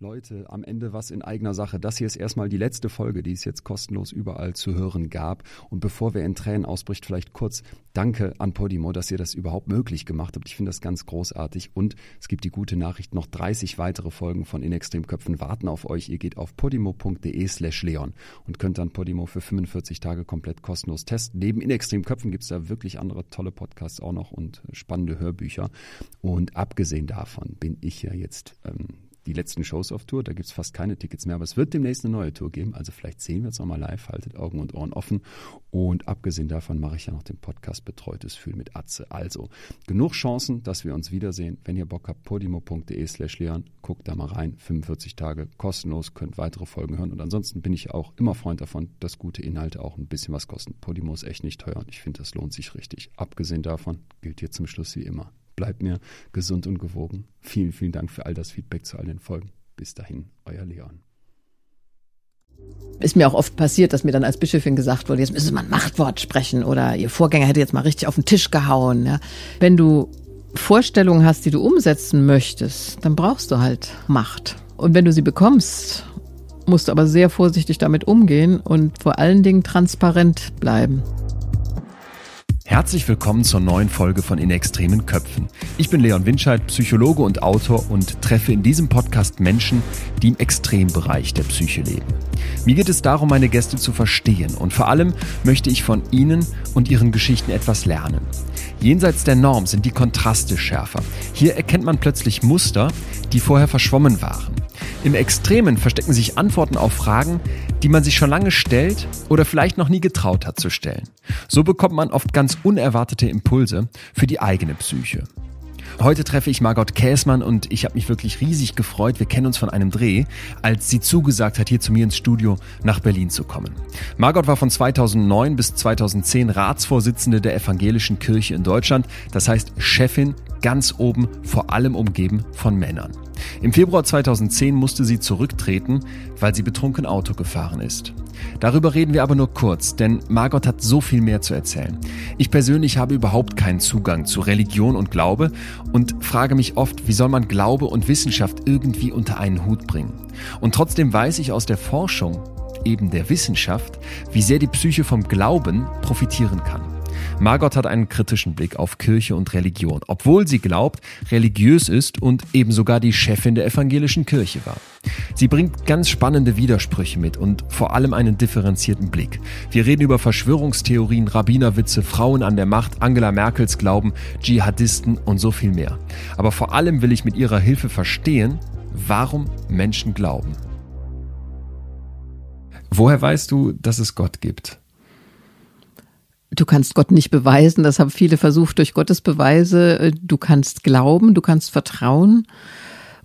Leute, am Ende was in eigener Sache. Das hier ist erstmal die letzte Folge, die es jetzt kostenlos überall zu hören gab. Und bevor wir in Tränen ausbricht, vielleicht kurz Danke an Podimo, dass ihr das überhaupt möglich gemacht habt. Ich finde das ganz großartig. Und es gibt die gute Nachricht, noch 30 weitere Folgen von In Extrem Köpfen warten auf euch. Ihr geht auf podimo.de slash Leon und könnt dann Podimo für 45 Tage komplett kostenlos testen. Neben In Extrem Köpfen gibt es da wirklich andere tolle Podcasts auch noch und spannende Hörbücher. Und abgesehen davon bin ich ja jetzt ähm, die letzten Shows auf Tour. Da gibt es fast keine Tickets mehr, aber es wird demnächst eine neue Tour geben. Also vielleicht sehen wir uns nochmal live. Haltet Augen und Ohren offen. Und abgesehen davon mache ich ja noch den Podcast Betreutes Fühlen mit Atze. Also genug Chancen, dass wir uns wiedersehen. Wenn ihr Bock habt, podimo.de slash Leon, guckt da mal rein. 45 Tage kostenlos, könnt weitere Folgen hören. Und ansonsten bin ich auch immer Freund davon, dass gute Inhalte auch ein bisschen was kosten. Podimo ist echt nicht teuer und ich finde, das lohnt sich richtig. Abgesehen davon gilt hier zum Schluss wie immer bleibt mir gesund und gewogen. Vielen, vielen Dank für all das Feedback zu all den Folgen. Bis dahin, euer Leon. Ist mir auch oft passiert, dass mir dann als Bischöfin gesagt wurde, jetzt müssen Sie mal ein Machtwort sprechen oder Ihr Vorgänger hätte jetzt mal richtig auf den Tisch gehauen. Ja. Wenn du Vorstellungen hast, die du umsetzen möchtest, dann brauchst du halt Macht. Und wenn du sie bekommst, musst du aber sehr vorsichtig damit umgehen und vor allen Dingen transparent bleiben. Herzlich willkommen zur neuen Folge von In extremen Köpfen. Ich bin Leon Winscheid, Psychologe und Autor und treffe in diesem Podcast Menschen, die im Extrembereich der Psyche leben. Mir geht es darum, meine Gäste zu verstehen und vor allem möchte ich von ihnen und ihren Geschichten etwas lernen. Jenseits der Norm sind die Kontraste schärfer. Hier erkennt man plötzlich Muster, die vorher verschwommen waren. Im Extremen verstecken sich Antworten auf Fragen, die man sich schon lange stellt oder vielleicht noch nie getraut hat zu stellen. So bekommt man oft ganz unerwartete Impulse für die eigene Psyche. Heute treffe ich Margot Käsmann und ich habe mich wirklich riesig gefreut. Wir kennen uns von einem Dreh, als sie zugesagt hat, hier zu mir ins Studio nach Berlin zu kommen. Margot war von 2009 bis 2010 Ratsvorsitzende der Evangelischen Kirche in Deutschland, das heißt Chefin ganz oben, vor allem umgeben von Männern. Im Februar 2010 musste sie zurücktreten, weil sie betrunken Auto gefahren ist. Darüber reden wir aber nur kurz, denn Margot hat so viel mehr zu erzählen. Ich persönlich habe überhaupt keinen Zugang zu Religion und Glaube und frage mich oft, wie soll man Glaube und Wissenschaft irgendwie unter einen Hut bringen? Und trotzdem weiß ich aus der Forschung, eben der Wissenschaft, wie sehr die Psyche vom Glauben profitieren kann. Margot hat einen kritischen Blick auf Kirche und Religion, obwohl sie glaubt, religiös ist und eben sogar die Chefin der evangelischen Kirche war. Sie bringt ganz spannende Widersprüche mit und vor allem einen differenzierten Blick. Wir reden über Verschwörungstheorien, Rabbinerwitze, Frauen an der Macht, Angela Merkels Glauben, Dschihadisten und so viel mehr. Aber vor allem will ich mit ihrer Hilfe verstehen, warum Menschen glauben. Woher weißt du, dass es Gott gibt? Du kannst Gott nicht beweisen, das haben viele versucht durch Gottes Beweise. Du kannst glauben, du kannst vertrauen.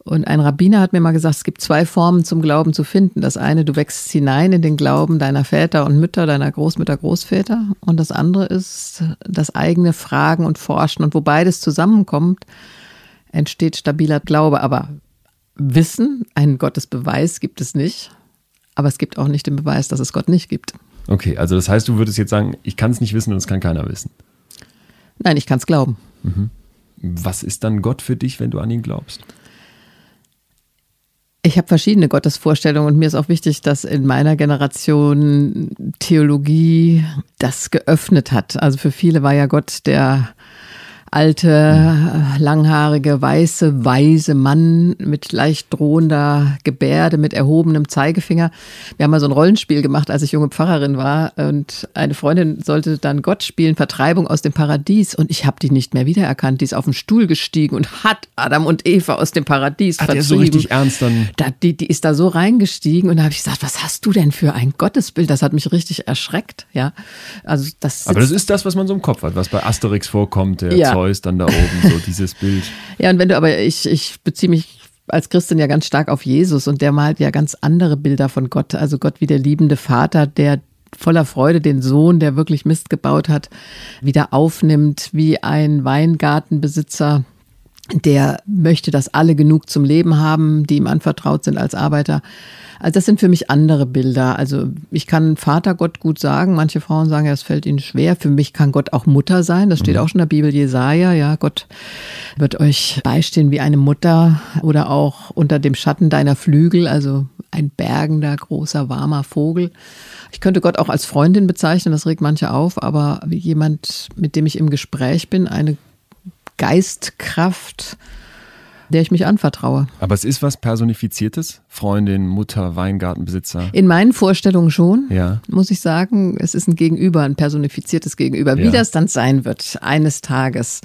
Und ein Rabbiner hat mir mal gesagt, es gibt zwei Formen zum Glauben zu finden. Das eine, du wächst hinein in den Glauben deiner Väter und Mütter, deiner Großmütter, Großväter. Und das andere ist das eigene Fragen und Forschen. Und wo beides zusammenkommt, entsteht stabiler Glaube. Aber Wissen, einen Gottesbeweis gibt es nicht. Aber es gibt auch nicht den Beweis, dass es Gott nicht gibt. Okay, also das heißt, du würdest jetzt sagen, ich kann es nicht wissen und es kann keiner wissen. Nein, ich kann es glauben. Mhm. Was ist dann Gott für dich, wenn du an ihn glaubst? Ich habe verschiedene Gottesvorstellungen und mir ist auch wichtig, dass in meiner Generation Theologie das geöffnet hat. Also für viele war ja Gott der alte, langhaarige, weiße, weise Mann mit leicht drohender Gebärde, mit erhobenem Zeigefinger. Wir haben mal so ein Rollenspiel gemacht, als ich junge Pfarrerin war und eine Freundin sollte dann Gott spielen, Vertreibung aus dem Paradies und ich habe die nicht mehr wiedererkannt. Die ist auf den Stuhl gestiegen und hat Adam und Eva aus dem Paradies hat vertrieben. so richtig ernst dann? Da, die, die ist da so reingestiegen und da habe ich gesagt, was hast du denn für ein Gottesbild? Das hat mich richtig erschreckt, ja. Also das Aber das ist das, was man so im Kopf hat, was bei Asterix vorkommt, der ja. Zeus dann da oben, so dieses Bild. Ja, und wenn du aber, ich, ich beziehe mich als Christin ja ganz stark auf Jesus und der malt ja ganz andere Bilder von Gott. Also Gott wie der liebende Vater, der voller Freude den Sohn, der wirklich Mist gebaut hat, wieder aufnimmt, wie ein Weingartenbesitzer, der möchte, dass alle genug zum Leben haben, die ihm anvertraut sind als Arbeiter. Also das sind für mich andere Bilder. Also ich kann Vater Gott gut sagen. Manche Frauen sagen, ja, es fällt ihnen schwer. Für mich kann Gott auch Mutter sein. Das steht mhm. auch schon in der Bibel Jesaja. Ja, Gott wird euch beistehen wie eine Mutter oder auch unter dem Schatten deiner Flügel. Also ein bergender, großer, warmer Vogel. Ich könnte Gott auch als Freundin bezeichnen. Das regt manche auf. Aber wie jemand, mit dem ich im Gespräch bin, eine Geistkraft, der ich mich anvertraue. Aber es ist was Personifiziertes? Freundin, Mutter, Weingartenbesitzer? In meinen Vorstellungen schon, ja. muss ich sagen. Es ist ein Gegenüber, ein personifiziertes Gegenüber. Wie ja. das dann sein wird, eines Tages,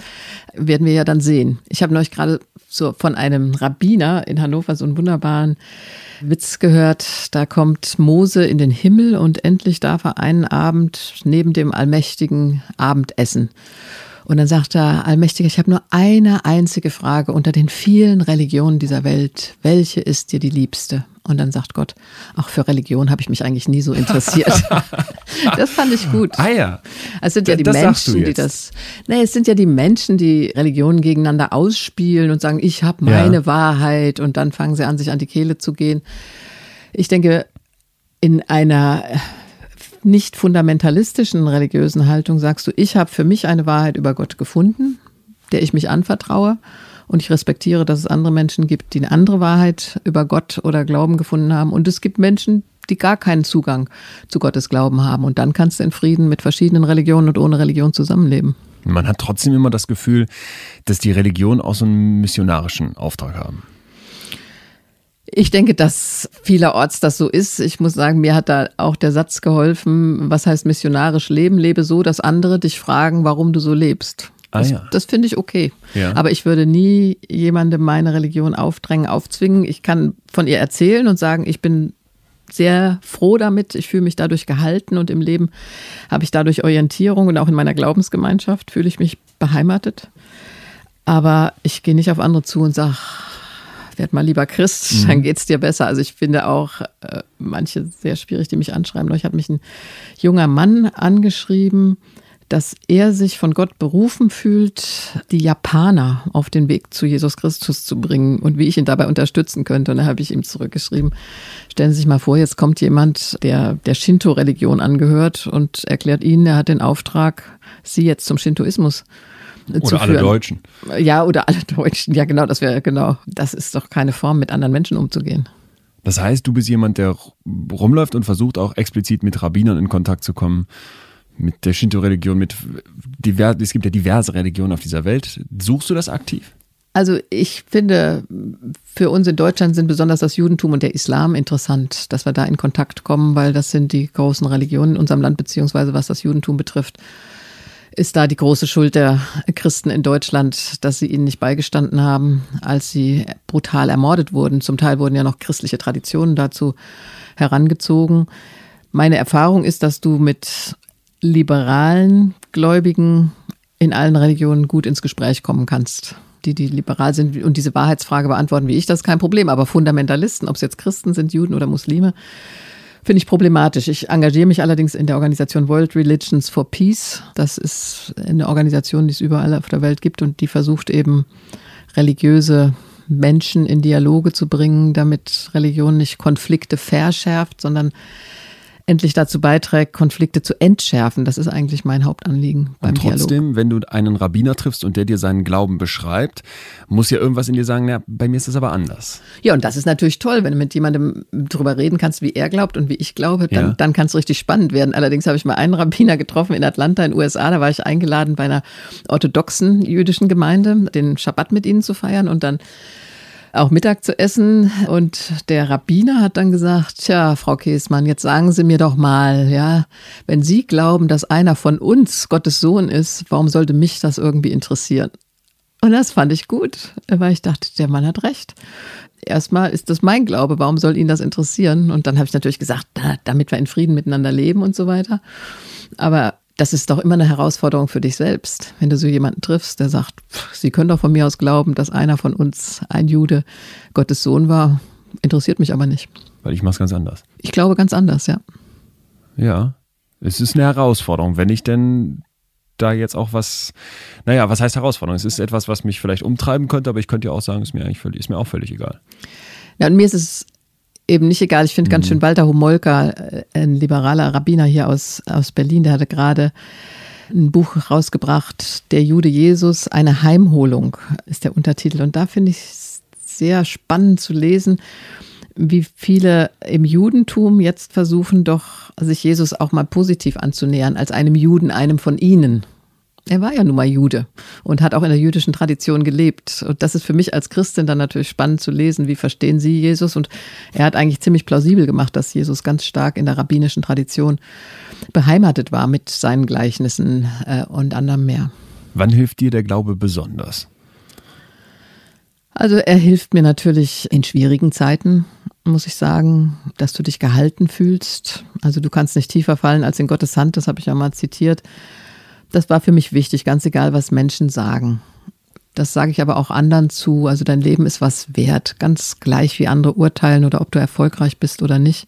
werden wir ja dann sehen. Ich habe neulich gerade so von einem Rabbiner in Hannover so einen wunderbaren Witz gehört. Da kommt Mose in den Himmel und endlich darf er einen Abend neben dem allmächtigen Abendessen. Und dann sagt er, Allmächtiger, ich habe nur eine einzige Frage unter den vielen Religionen dieser Welt. Welche ist dir die liebste? Und dann sagt Gott, auch für Religion habe ich mich eigentlich nie so interessiert. das fand ich gut. Ah ja. Es sind ja die das Menschen, die das. Nee, es sind ja die Menschen, die Religionen gegeneinander ausspielen und sagen, ich habe meine ja. Wahrheit und dann fangen sie an, sich an die Kehle zu gehen. Ich denke, in einer nicht fundamentalistischen religiösen Haltung sagst du, ich habe für mich eine Wahrheit über Gott gefunden, der ich mich anvertraue. Und ich respektiere, dass es andere Menschen gibt, die eine andere Wahrheit über Gott oder Glauben gefunden haben. Und es gibt Menschen, die gar keinen Zugang zu Gottes Glauben haben. Und dann kannst du in Frieden mit verschiedenen Religionen und ohne Religion zusammenleben. Man hat trotzdem immer das Gefühl, dass die Religionen auch so einen missionarischen Auftrag haben. Ich denke, dass vielerorts das so ist. Ich muss sagen, mir hat da auch der Satz geholfen, was heißt missionarisch leben? Lebe so, dass andere dich fragen, warum du so lebst. Ah, das, ja. das finde ich okay. Ja. Aber ich würde nie jemandem meine Religion aufdrängen, aufzwingen. Ich kann von ihr erzählen und sagen, ich bin sehr froh damit. Ich fühle mich dadurch gehalten und im Leben habe ich dadurch Orientierung und auch in meiner Glaubensgemeinschaft fühle ich mich beheimatet. Aber ich gehe nicht auf andere zu und sage, werd mal lieber Christ, mhm. dann geht's dir besser. Also ich finde auch äh, manche sehr schwierig, die mich anschreiben. Neulich hat mich ein junger Mann angeschrieben, dass er sich von Gott berufen fühlt, die Japaner auf den Weg zu Jesus Christus zu bringen und wie ich ihn dabei unterstützen könnte. Und da habe ich ihm zurückgeschrieben, stellen Sie sich mal vor, jetzt kommt jemand, der der Shinto-Religion angehört und erklärt Ihnen, er hat den Auftrag, Sie jetzt zum Shintoismus oder alle Deutschen. Ja, oder alle Deutschen. Ja, genau, das wäre genau. Das ist doch keine Form, mit anderen Menschen umzugehen. Das heißt, du bist jemand, der rumläuft und versucht auch explizit mit Rabbinern in Kontakt zu kommen, mit der Shinto-Religion, mit divers, es gibt ja diverse Religionen auf dieser Welt. Suchst du das aktiv? Also ich finde, für uns in Deutschland sind besonders das Judentum und der Islam interessant, dass wir da in Kontakt kommen, weil das sind die großen Religionen in unserem Land, beziehungsweise was das Judentum betrifft ist da die große Schuld der Christen in Deutschland, dass sie ihnen nicht beigestanden haben, als sie brutal ermordet wurden. Zum Teil wurden ja noch christliche Traditionen dazu herangezogen. Meine Erfahrung ist, dass du mit liberalen Gläubigen in allen Religionen gut ins Gespräch kommen kannst. Die, die liberal sind und diese Wahrheitsfrage beantworten wie ich, das ist kein Problem. Aber Fundamentalisten, ob es jetzt Christen sind, Juden oder Muslime, Finde ich problematisch. Ich engagiere mich allerdings in der Organisation World Religions for Peace. Das ist eine Organisation, die es überall auf der Welt gibt und die versucht eben religiöse Menschen in Dialoge zu bringen, damit Religion nicht Konflikte verschärft, sondern endlich dazu beiträgt, Konflikte zu entschärfen. Das ist eigentlich mein Hauptanliegen beim und trotzdem, Dialog. wenn du einen Rabbiner triffst und der dir seinen Glauben beschreibt, muss ja irgendwas in dir sagen, na, bei mir ist das aber anders. Ja, und das ist natürlich toll, wenn du mit jemandem drüber reden kannst, wie er glaubt und wie ich glaube, dann, ja. dann kann es richtig spannend werden. Allerdings habe ich mal einen Rabbiner getroffen in Atlanta in den USA, da war ich eingeladen bei einer orthodoxen jüdischen Gemeinde, den Schabbat mit ihnen zu feiern und dann auch Mittag zu essen. Und der Rabbiner hat dann gesagt, tja, Frau Käsmann, jetzt sagen Sie mir doch mal, ja, wenn Sie glauben, dass einer von uns Gottes Sohn ist, warum sollte mich das irgendwie interessieren? Und das fand ich gut, weil ich dachte, der Mann hat recht. Erstmal ist das mein Glaube, warum soll ihn das interessieren? Und dann habe ich natürlich gesagt, damit wir in Frieden miteinander leben und so weiter. Aber das ist doch immer eine Herausforderung für dich selbst, wenn du so jemanden triffst, der sagt, pff, Sie können doch von mir aus glauben, dass einer von uns, ein Jude, Gottes Sohn war. Interessiert mich aber nicht. Weil ich mache es ganz anders. Ich glaube ganz anders, ja. Ja, es ist eine Herausforderung, wenn ich denn da jetzt auch was, naja, was heißt Herausforderung? Es ist etwas, was mich vielleicht umtreiben könnte, aber ich könnte ja auch sagen, ist mir eigentlich völlig, ist mir auch völlig egal. Ja, und mir ist es eben nicht egal. Ich finde mhm. ganz schön Walter Homolka, äh, ein liberaler Rabbiner hier aus, aus Berlin, der hatte gerade ein Buch rausgebracht, Der Jude Jesus, eine Heimholung ist der Untertitel. Und da finde ich es sehr spannend zu lesen, wie viele im Judentum jetzt versuchen, doch sich Jesus auch mal positiv anzunähern, als einem Juden, einem von ihnen. Er war ja nun mal Jude und hat auch in der jüdischen Tradition gelebt. Und das ist für mich als Christin dann natürlich spannend zu lesen, wie verstehen Sie Jesus? Und er hat eigentlich ziemlich plausibel gemacht, dass Jesus ganz stark in der rabbinischen Tradition beheimatet war mit seinen Gleichnissen äh, und anderem mehr. Wann hilft dir der Glaube besonders? Also er hilft mir natürlich in schwierigen Zeiten, muss ich sagen, dass du dich gehalten fühlst. Also du kannst nicht tiefer fallen als in Gottes Hand, das habe ich ja mal zitiert. Das war für mich wichtig, ganz egal, was Menschen sagen. Das sage ich aber auch anderen zu. Also dein Leben ist was wert, ganz gleich wie andere urteilen oder ob du erfolgreich bist oder nicht.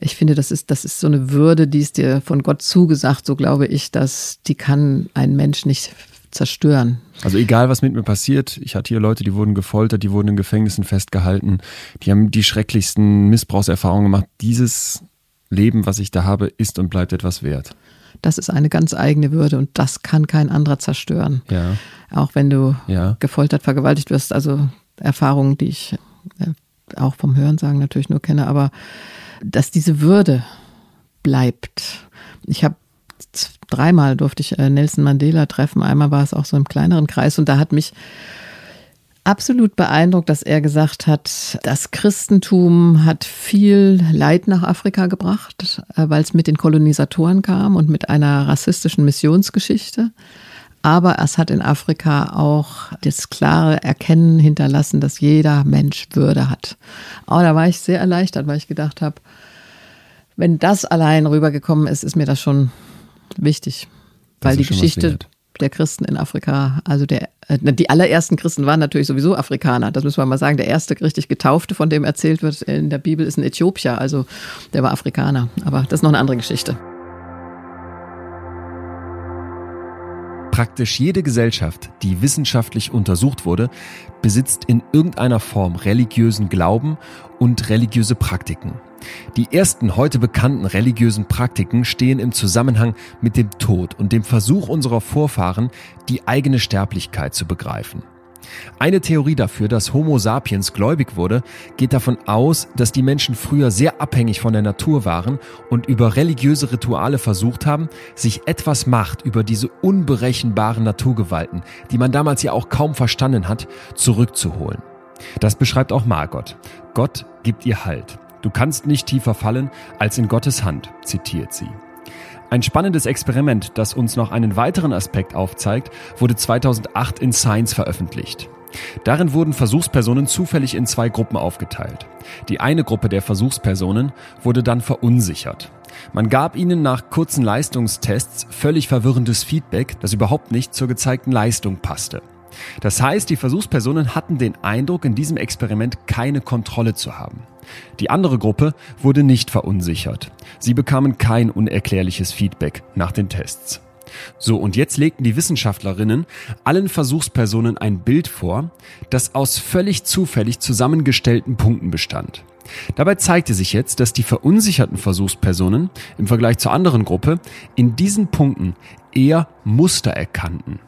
Ich finde, das ist, das ist so eine Würde, die ist dir von Gott zugesagt, so glaube ich, dass die kann ein Mensch nicht zerstören. Also egal, was mit mir passiert, ich hatte hier Leute, die wurden gefoltert, die wurden in Gefängnissen festgehalten, die haben die schrecklichsten Missbrauchserfahrungen gemacht. Dieses Leben, was ich da habe, ist und bleibt etwas wert. Das ist eine ganz eigene Würde und das kann kein anderer zerstören. Ja. Auch wenn du ja. gefoltert, vergewaltigt wirst, also Erfahrungen, die ich äh, auch vom Hörensagen natürlich nur kenne, aber dass diese Würde bleibt. Ich habe dreimal durfte ich äh, Nelson Mandela treffen. Einmal war es auch so im kleineren Kreis und da hat mich absolut beeindruckt, dass er gesagt hat, das Christentum hat viel Leid nach Afrika gebracht, äh, weil es mit den Kolonisatoren kam und mit einer rassistischen Missionsgeschichte. Aber es hat in Afrika auch das klare Erkennen hinterlassen, dass jeder Mensch Würde hat. Aber da war ich sehr erleichtert, weil ich gedacht habe, wenn das allein rübergekommen ist, ist mir das schon wichtig. Weil die Geschichte der Christen in Afrika, also der, äh, die allerersten Christen waren natürlich sowieso Afrikaner. Das müssen wir mal sagen. Der erste richtig Getaufte, von dem erzählt wird in der Bibel, ist ein Äthiopier. Also der war Afrikaner. Aber das ist noch eine andere Geschichte. Praktisch jede Gesellschaft, die wissenschaftlich untersucht wurde, besitzt in irgendeiner Form religiösen Glauben und religiöse Praktiken. Die ersten heute bekannten religiösen Praktiken stehen im Zusammenhang mit dem Tod und dem Versuch unserer Vorfahren, die eigene Sterblichkeit zu begreifen. Eine Theorie dafür, dass Homo sapiens gläubig wurde, geht davon aus, dass die Menschen früher sehr abhängig von der Natur waren und über religiöse Rituale versucht haben, sich etwas Macht über diese unberechenbaren Naturgewalten, die man damals ja auch kaum verstanden hat, zurückzuholen. Das beschreibt auch Margot. Gott gibt ihr Halt. Du kannst nicht tiefer fallen als in Gottes Hand, zitiert sie. Ein spannendes Experiment, das uns noch einen weiteren Aspekt aufzeigt, wurde 2008 in Science veröffentlicht. Darin wurden Versuchspersonen zufällig in zwei Gruppen aufgeteilt. Die eine Gruppe der Versuchspersonen wurde dann verunsichert. Man gab ihnen nach kurzen Leistungstests völlig verwirrendes Feedback, das überhaupt nicht zur gezeigten Leistung passte. Das heißt, die Versuchspersonen hatten den Eindruck, in diesem Experiment keine Kontrolle zu haben. Die andere Gruppe wurde nicht verunsichert. Sie bekamen kein unerklärliches Feedback nach den Tests. So, und jetzt legten die Wissenschaftlerinnen allen Versuchspersonen ein Bild vor, das aus völlig zufällig zusammengestellten Punkten bestand. Dabei zeigte sich jetzt, dass die verunsicherten Versuchspersonen im Vergleich zur anderen Gruppe in diesen Punkten eher Muster erkannten.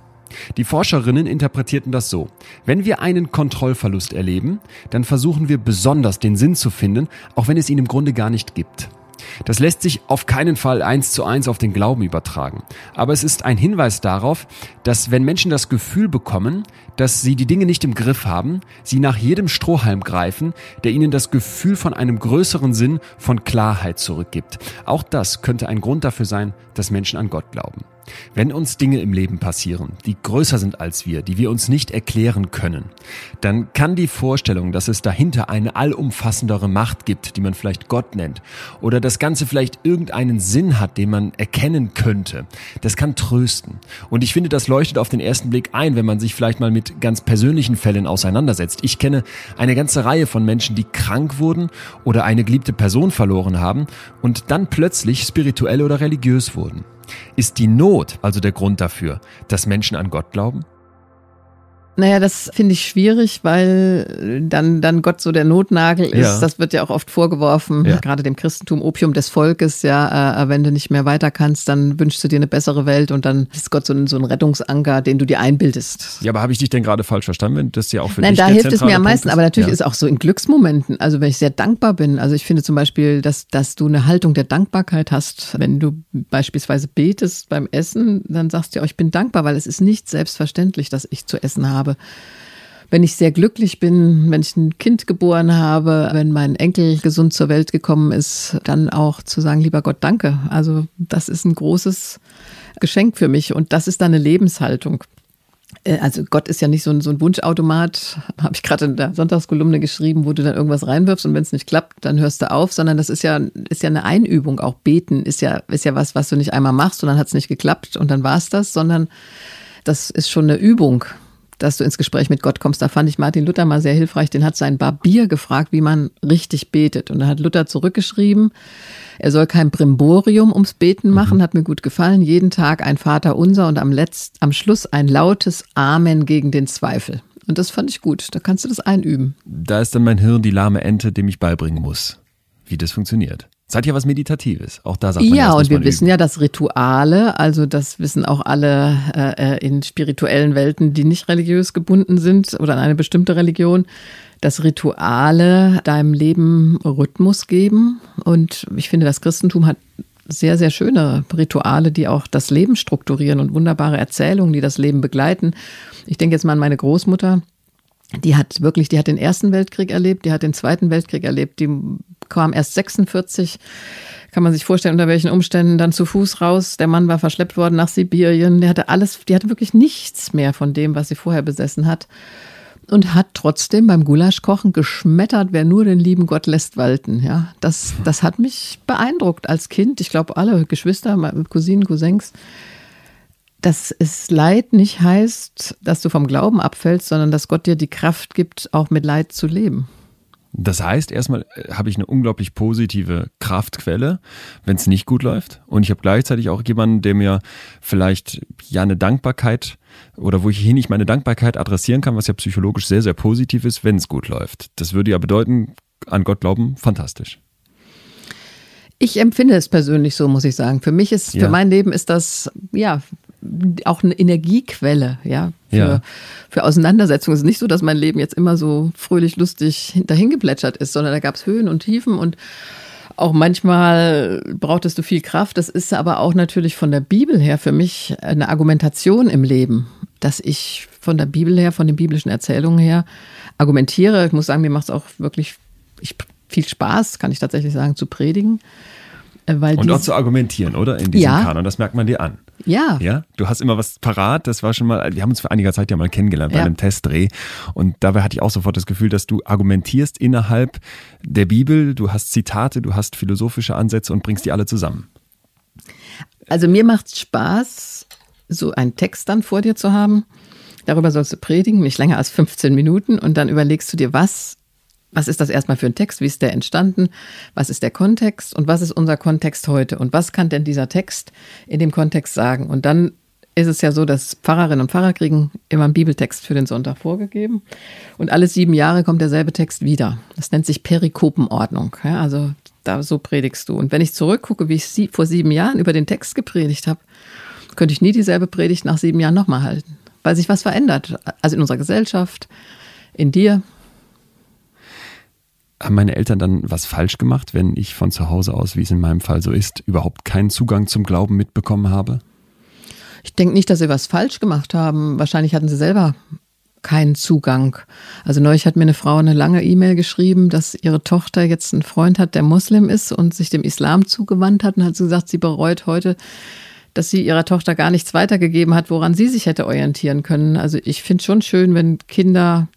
Die Forscherinnen interpretierten das so. Wenn wir einen Kontrollverlust erleben, dann versuchen wir besonders den Sinn zu finden, auch wenn es ihn im Grunde gar nicht gibt. Das lässt sich auf keinen Fall eins zu eins auf den Glauben übertragen. Aber es ist ein Hinweis darauf, dass wenn Menschen das Gefühl bekommen, dass sie die Dinge nicht im Griff haben, sie nach jedem Strohhalm greifen, der ihnen das Gefühl von einem größeren Sinn, von Klarheit zurückgibt. Auch das könnte ein Grund dafür sein, dass Menschen an Gott glauben. Wenn uns Dinge im Leben passieren, die größer sind als wir, die wir uns nicht erklären können, dann kann die Vorstellung, dass es dahinter eine allumfassendere Macht gibt, die man vielleicht Gott nennt, oder das Ganze vielleicht irgendeinen Sinn hat, den man erkennen könnte, das kann trösten. Und ich finde, das leuchtet auf den ersten Blick ein, wenn man sich vielleicht mal mit ganz persönlichen Fällen auseinandersetzt. Ich kenne eine ganze Reihe von Menschen, die krank wurden oder eine geliebte Person verloren haben und dann plötzlich spirituell oder religiös wurden. Ist die Not also der Grund dafür, dass Menschen an Gott glauben? Naja, das finde ich schwierig, weil dann, dann Gott so der Notnagel ist. Ja. Das wird ja auch oft vorgeworfen, ja. gerade dem Christentum, Opium des Volkes. Ja, äh, wenn du nicht mehr weiter kannst, dann wünschst du dir eine bessere Welt und dann ist Gott so ein, so ein Rettungsanker, den du dir einbildest. Ja, aber habe ich dich denn gerade falsch verstanden, wenn das ja auch für Nein, dich da hilft es mir am meisten. Aber natürlich ja. ist auch so in Glücksmomenten. Also wenn ich sehr dankbar bin. Also ich finde zum Beispiel, dass, dass du eine Haltung der Dankbarkeit hast. Wenn du beispielsweise betest beim Essen, dann sagst du ja, oh, ich bin dankbar, weil es ist nicht selbstverständlich, dass ich zu essen habe habe. Wenn ich sehr glücklich bin, wenn ich ein Kind geboren habe, wenn mein Enkel gesund zur Welt gekommen ist, dann auch zu sagen, lieber Gott, danke. Also das ist ein großes Geschenk für mich und das ist dann eine Lebenshaltung. Äh, also Gott ist ja nicht so ein, so ein Wunschautomat, habe ich gerade in der Sonntagskolumne geschrieben, wo du dann irgendwas reinwirfst und wenn es nicht klappt, dann hörst du auf, sondern das ist ja, ist ja eine Einübung. Auch beten ist ja, ist ja was, was du nicht einmal machst und dann hat es nicht geklappt und dann war es das, sondern das ist schon eine Übung dass du ins Gespräch mit Gott kommst. Da fand ich Martin Luther mal sehr hilfreich. Den hat sein Barbier gefragt, wie man richtig betet. Und da hat Luther zurückgeschrieben, er soll kein Brimborium ums Beten machen, mhm. hat mir gut gefallen. Jeden Tag ein Vater unser und am, Letzt, am Schluss ein lautes Amen gegen den Zweifel. Und das fand ich gut. Da kannst du das einüben. Da ist dann mein Hirn die lahme Ente, dem ich beibringen muss, wie das funktioniert. Es hat ja was Meditatives. Auch da sagt man Ja, und wir wissen ja, dass Rituale, also das wissen auch alle äh, äh, in spirituellen Welten, die nicht religiös gebunden sind oder an eine bestimmte Religion, dass Rituale deinem Leben Rhythmus geben. Und ich finde, das Christentum hat sehr, sehr schöne Rituale, die auch das Leben strukturieren und wunderbare Erzählungen, die das Leben begleiten. Ich denke jetzt mal an meine Großmutter. Die hat wirklich, die hat den Ersten Weltkrieg erlebt, die hat den Zweiten Weltkrieg erlebt, die kam erst 46, kann man sich vorstellen, unter welchen Umständen dann zu Fuß raus. Der Mann war verschleppt worden nach Sibirien. Der hatte alles, die hatte wirklich nichts mehr von dem, was sie vorher besessen hat. Und hat trotzdem beim Gulaschkochen geschmettert, wer nur den lieben Gott lässt walten. Ja, das, das hat mich beeindruckt als Kind. Ich glaube, alle Geschwister, Cousinen, Cousins, dass es Leid nicht heißt, dass du vom Glauben abfällst, sondern dass Gott dir die Kraft gibt, auch mit Leid zu leben. Das heißt, erstmal äh, habe ich eine unglaublich positive Kraftquelle, wenn es nicht gut läuft. Und ich habe gleichzeitig auch jemanden, der mir vielleicht ja eine Dankbarkeit oder wo ich hier nicht meine Dankbarkeit adressieren kann, was ja psychologisch sehr, sehr positiv ist, wenn es gut läuft. Das würde ja bedeuten, an Gott glauben, fantastisch. Ich empfinde es persönlich so, muss ich sagen. Für mich ist, ja. für mein Leben ist das, ja, auch eine Energiequelle, ja, für, ja. für Auseinandersetzungen. Es ist nicht so, dass mein Leben jetzt immer so fröhlich, lustig dahin geplätschert ist, sondern da gab es Höhen und Tiefen und auch manchmal brauchtest du viel Kraft. Das ist aber auch natürlich von der Bibel her für mich eine Argumentation im Leben, dass ich von der Bibel her, von den biblischen Erzählungen her argumentiere. Ich muss sagen, mir macht es auch wirklich viel Spaß, kann ich tatsächlich sagen, zu predigen. Äh, weil und auch zu argumentieren, oder? In diesem ja. Kanon, das merkt man dir an. Ja. Ja, du hast immer was parat. Das war schon mal, wir haben uns vor einiger Zeit ja mal kennengelernt bei ja. einem Testdreh. Und dabei hatte ich auch sofort das Gefühl, dass du argumentierst innerhalb der Bibel. Du hast Zitate, du hast philosophische Ansätze und bringst die alle zusammen. Also mir macht es Spaß, so einen Text dann vor dir zu haben. Darüber sollst du predigen, nicht länger als 15 Minuten. Und dann überlegst du dir, was was ist das erstmal für ein Text? Wie ist der entstanden? Was ist der Kontext? Und was ist unser Kontext heute? Und was kann denn dieser Text in dem Kontext sagen? Und dann ist es ja so, dass Pfarrerinnen und Pfarrer kriegen immer einen Bibeltext für den Sonntag vorgegeben. Und alle sieben Jahre kommt derselbe Text wieder. Das nennt sich Perikopenordnung. Ja, also da so predigst du. Und wenn ich zurückgucke, wie ich vor sieben Jahren über den Text gepredigt habe, könnte ich nie dieselbe Predigt nach sieben Jahren nochmal halten. Weil sich was verändert. Also in unserer Gesellschaft, in dir, haben meine Eltern dann was falsch gemacht, wenn ich von zu Hause aus, wie es in meinem Fall so ist, überhaupt keinen Zugang zum Glauben mitbekommen habe? Ich denke nicht, dass sie was falsch gemacht haben. Wahrscheinlich hatten sie selber keinen Zugang. Also neulich hat mir eine Frau eine lange E-Mail geschrieben, dass ihre Tochter jetzt einen Freund hat, der Muslim ist und sich dem Islam zugewandt hat und hat gesagt, sie bereut heute, dass sie ihrer Tochter gar nichts weitergegeben hat, woran sie sich hätte orientieren können. Also ich finde schon schön, wenn Kinder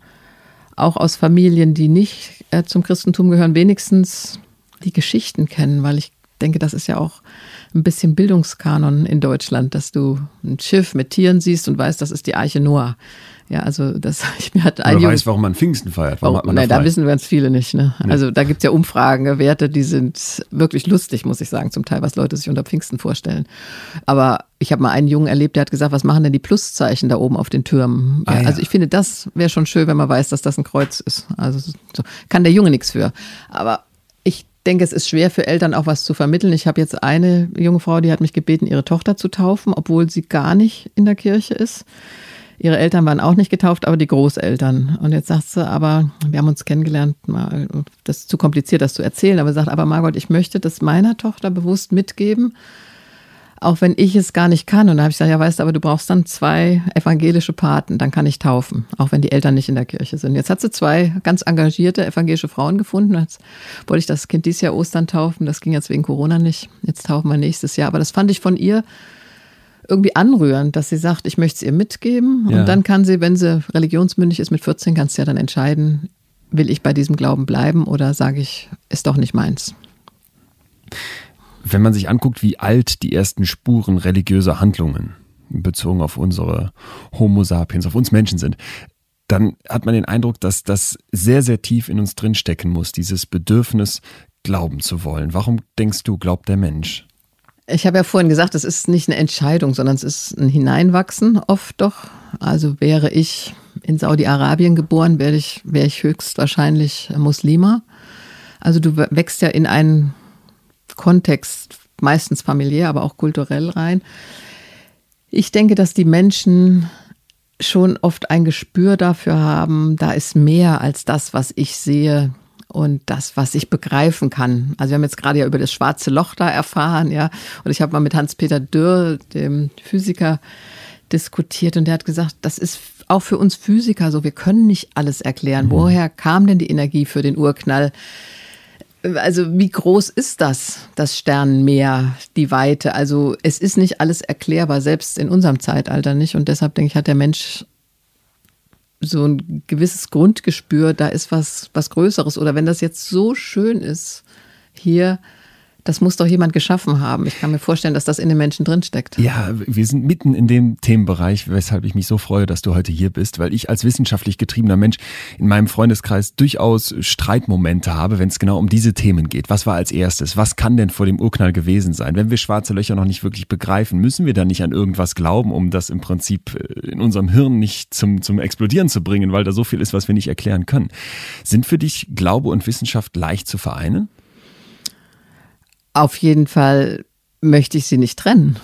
auch aus Familien, die nicht äh, zum Christentum gehören, wenigstens die Geschichten kennen, weil ich denke, das ist ja auch ein bisschen Bildungskanon in Deutschland, dass du ein Schiff mit Tieren siehst und weißt, das ist die Arche Noah. Ja, also das, ich mir hat ein Junge, weiß, warum man Pfingsten feiert. Warum oh, hat man nein, da, da wissen ganz viele nicht. Ne? Nee. Also da gibt's ja Umfragen, Werte, die sind wirklich lustig, muss ich sagen, zum Teil, was Leute sich unter Pfingsten vorstellen. Aber ich habe mal einen Jungen erlebt, der hat gesagt, was machen denn die Pluszeichen da oben auf den Türmen? Ah, ja, also ich finde, das wäre schon schön, wenn man weiß, dass das ein Kreuz ist. Also so, kann der Junge nichts für. Aber ich denke, es ist schwer für Eltern auch was zu vermitteln. Ich habe jetzt eine junge Frau, die hat mich gebeten, ihre Tochter zu taufen, obwohl sie gar nicht in der Kirche ist. Ihre Eltern waren auch nicht getauft, aber die Großeltern. Und jetzt sagt sie, aber wir haben uns kennengelernt, das ist zu kompliziert, das zu erzählen, aber sagt, aber Margot, ich möchte das meiner Tochter bewusst mitgeben, auch wenn ich es gar nicht kann. Und da habe ich gesagt, ja, weißt du, aber du brauchst dann zwei evangelische Paten, dann kann ich taufen, auch wenn die Eltern nicht in der Kirche sind. Jetzt hat sie zwei ganz engagierte evangelische Frauen gefunden. Jetzt wollte ich das Kind dieses Jahr Ostern taufen. Das ging jetzt wegen Corona nicht. Jetzt taufen wir nächstes Jahr. Aber das fand ich von ihr irgendwie anrührend, dass sie sagt, ich möchte es ihr mitgeben. Ja. Und dann kann sie, wenn sie religionsmündig ist, mit 14, kannst du ja dann entscheiden, will ich bei diesem Glauben bleiben oder sage ich, ist doch nicht meins. Wenn man sich anguckt, wie alt die ersten Spuren religiöser Handlungen bezogen auf unsere Homo sapiens, auf uns Menschen sind, dann hat man den Eindruck, dass das sehr, sehr tief in uns drinstecken muss, dieses Bedürfnis, glauben zu wollen. Warum denkst du, glaubt der Mensch? Ich habe ja vorhin gesagt, es ist nicht eine Entscheidung, sondern es ist ein Hineinwachsen oft doch. Also wäre ich in Saudi-Arabien geboren, wäre ich, wäre ich höchstwahrscheinlich Muslima. Also du wächst ja in einen Kontext, meistens familiär, aber auch kulturell rein. Ich denke, dass die Menschen schon oft ein Gespür dafür haben, da ist mehr als das, was ich sehe, und das, was ich begreifen kann. Also wir haben jetzt gerade ja über das schwarze Loch da erfahren, ja. Und ich habe mal mit Hans-Peter Dürr, dem Physiker, diskutiert und der hat gesagt, das ist auch für uns Physiker so, wir können nicht alles erklären. Mhm. Woher kam denn die Energie für den Urknall? Also wie groß ist das, das Sternenmeer, die Weite? Also es ist nicht alles erklärbar, selbst in unserem Zeitalter nicht. Und deshalb denke ich, hat der Mensch so ein gewisses Grundgespür, da ist was, was Größeres. Oder wenn das jetzt so schön ist, hier das muss doch jemand geschaffen haben. Ich kann mir vorstellen, dass das in den Menschen drinsteckt. Ja, wir sind mitten in dem Themenbereich, weshalb ich mich so freue, dass du heute hier bist, weil ich als wissenschaftlich getriebener Mensch in meinem Freundeskreis durchaus Streitmomente habe, wenn es genau um diese Themen geht. Was war als erstes? Was kann denn vor dem Urknall gewesen sein? Wenn wir schwarze Löcher noch nicht wirklich begreifen, müssen wir dann nicht an irgendwas glauben, um das im Prinzip äh, in unserem Hirn nicht zum, zum Explodieren zu bringen, weil da so viel ist, was wir nicht erklären können. Sind für dich Glaube und Wissenschaft leicht zu vereinen? Auf jeden Fall möchte ich sie nicht trennen.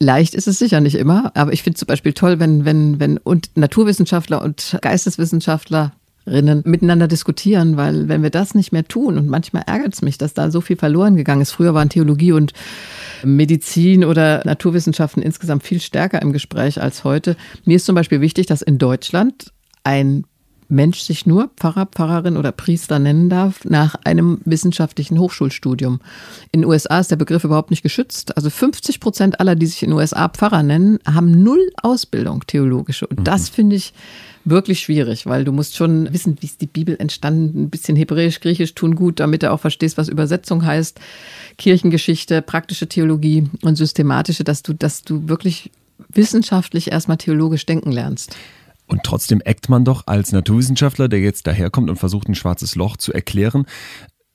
Leicht ist es sicher nicht immer, aber ich finde zum Beispiel toll, wenn, wenn, wenn und Naturwissenschaftler und Geisteswissenschaftlerinnen miteinander diskutieren, weil wenn wir das nicht mehr tun, und manchmal ärgert es mich, dass da so viel verloren gegangen ist. Früher waren Theologie und Medizin oder Naturwissenschaften insgesamt viel stärker im Gespräch als heute. Mir ist zum Beispiel wichtig, dass in Deutschland ein Mensch sich nur Pfarrer, Pfarrerin oder Priester nennen darf, nach einem wissenschaftlichen Hochschulstudium. In den USA ist der Begriff überhaupt nicht geschützt. Also 50 Prozent aller, die sich in den USA Pfarrer nennen, haben null Ausbildung theologische. Und das mhm. finde ich wirklich schwierig, weil du musst schon wissen, wie ist die Bibel entstanden, ein bisschen Hebräisch, Griechisch tun gut, damit du auch verstehst, was Übersetzung heißt, Kirchengeschichte, praktische Theologie und systematische, dass du, dass du wirklich wissenschaftlich erstmal theologisch denken lernst. Und trotzdem eckt man doch als Naturwissenschaftler, der jetzt daherkommt und versucht, ein schwarzes Loch zu erklären,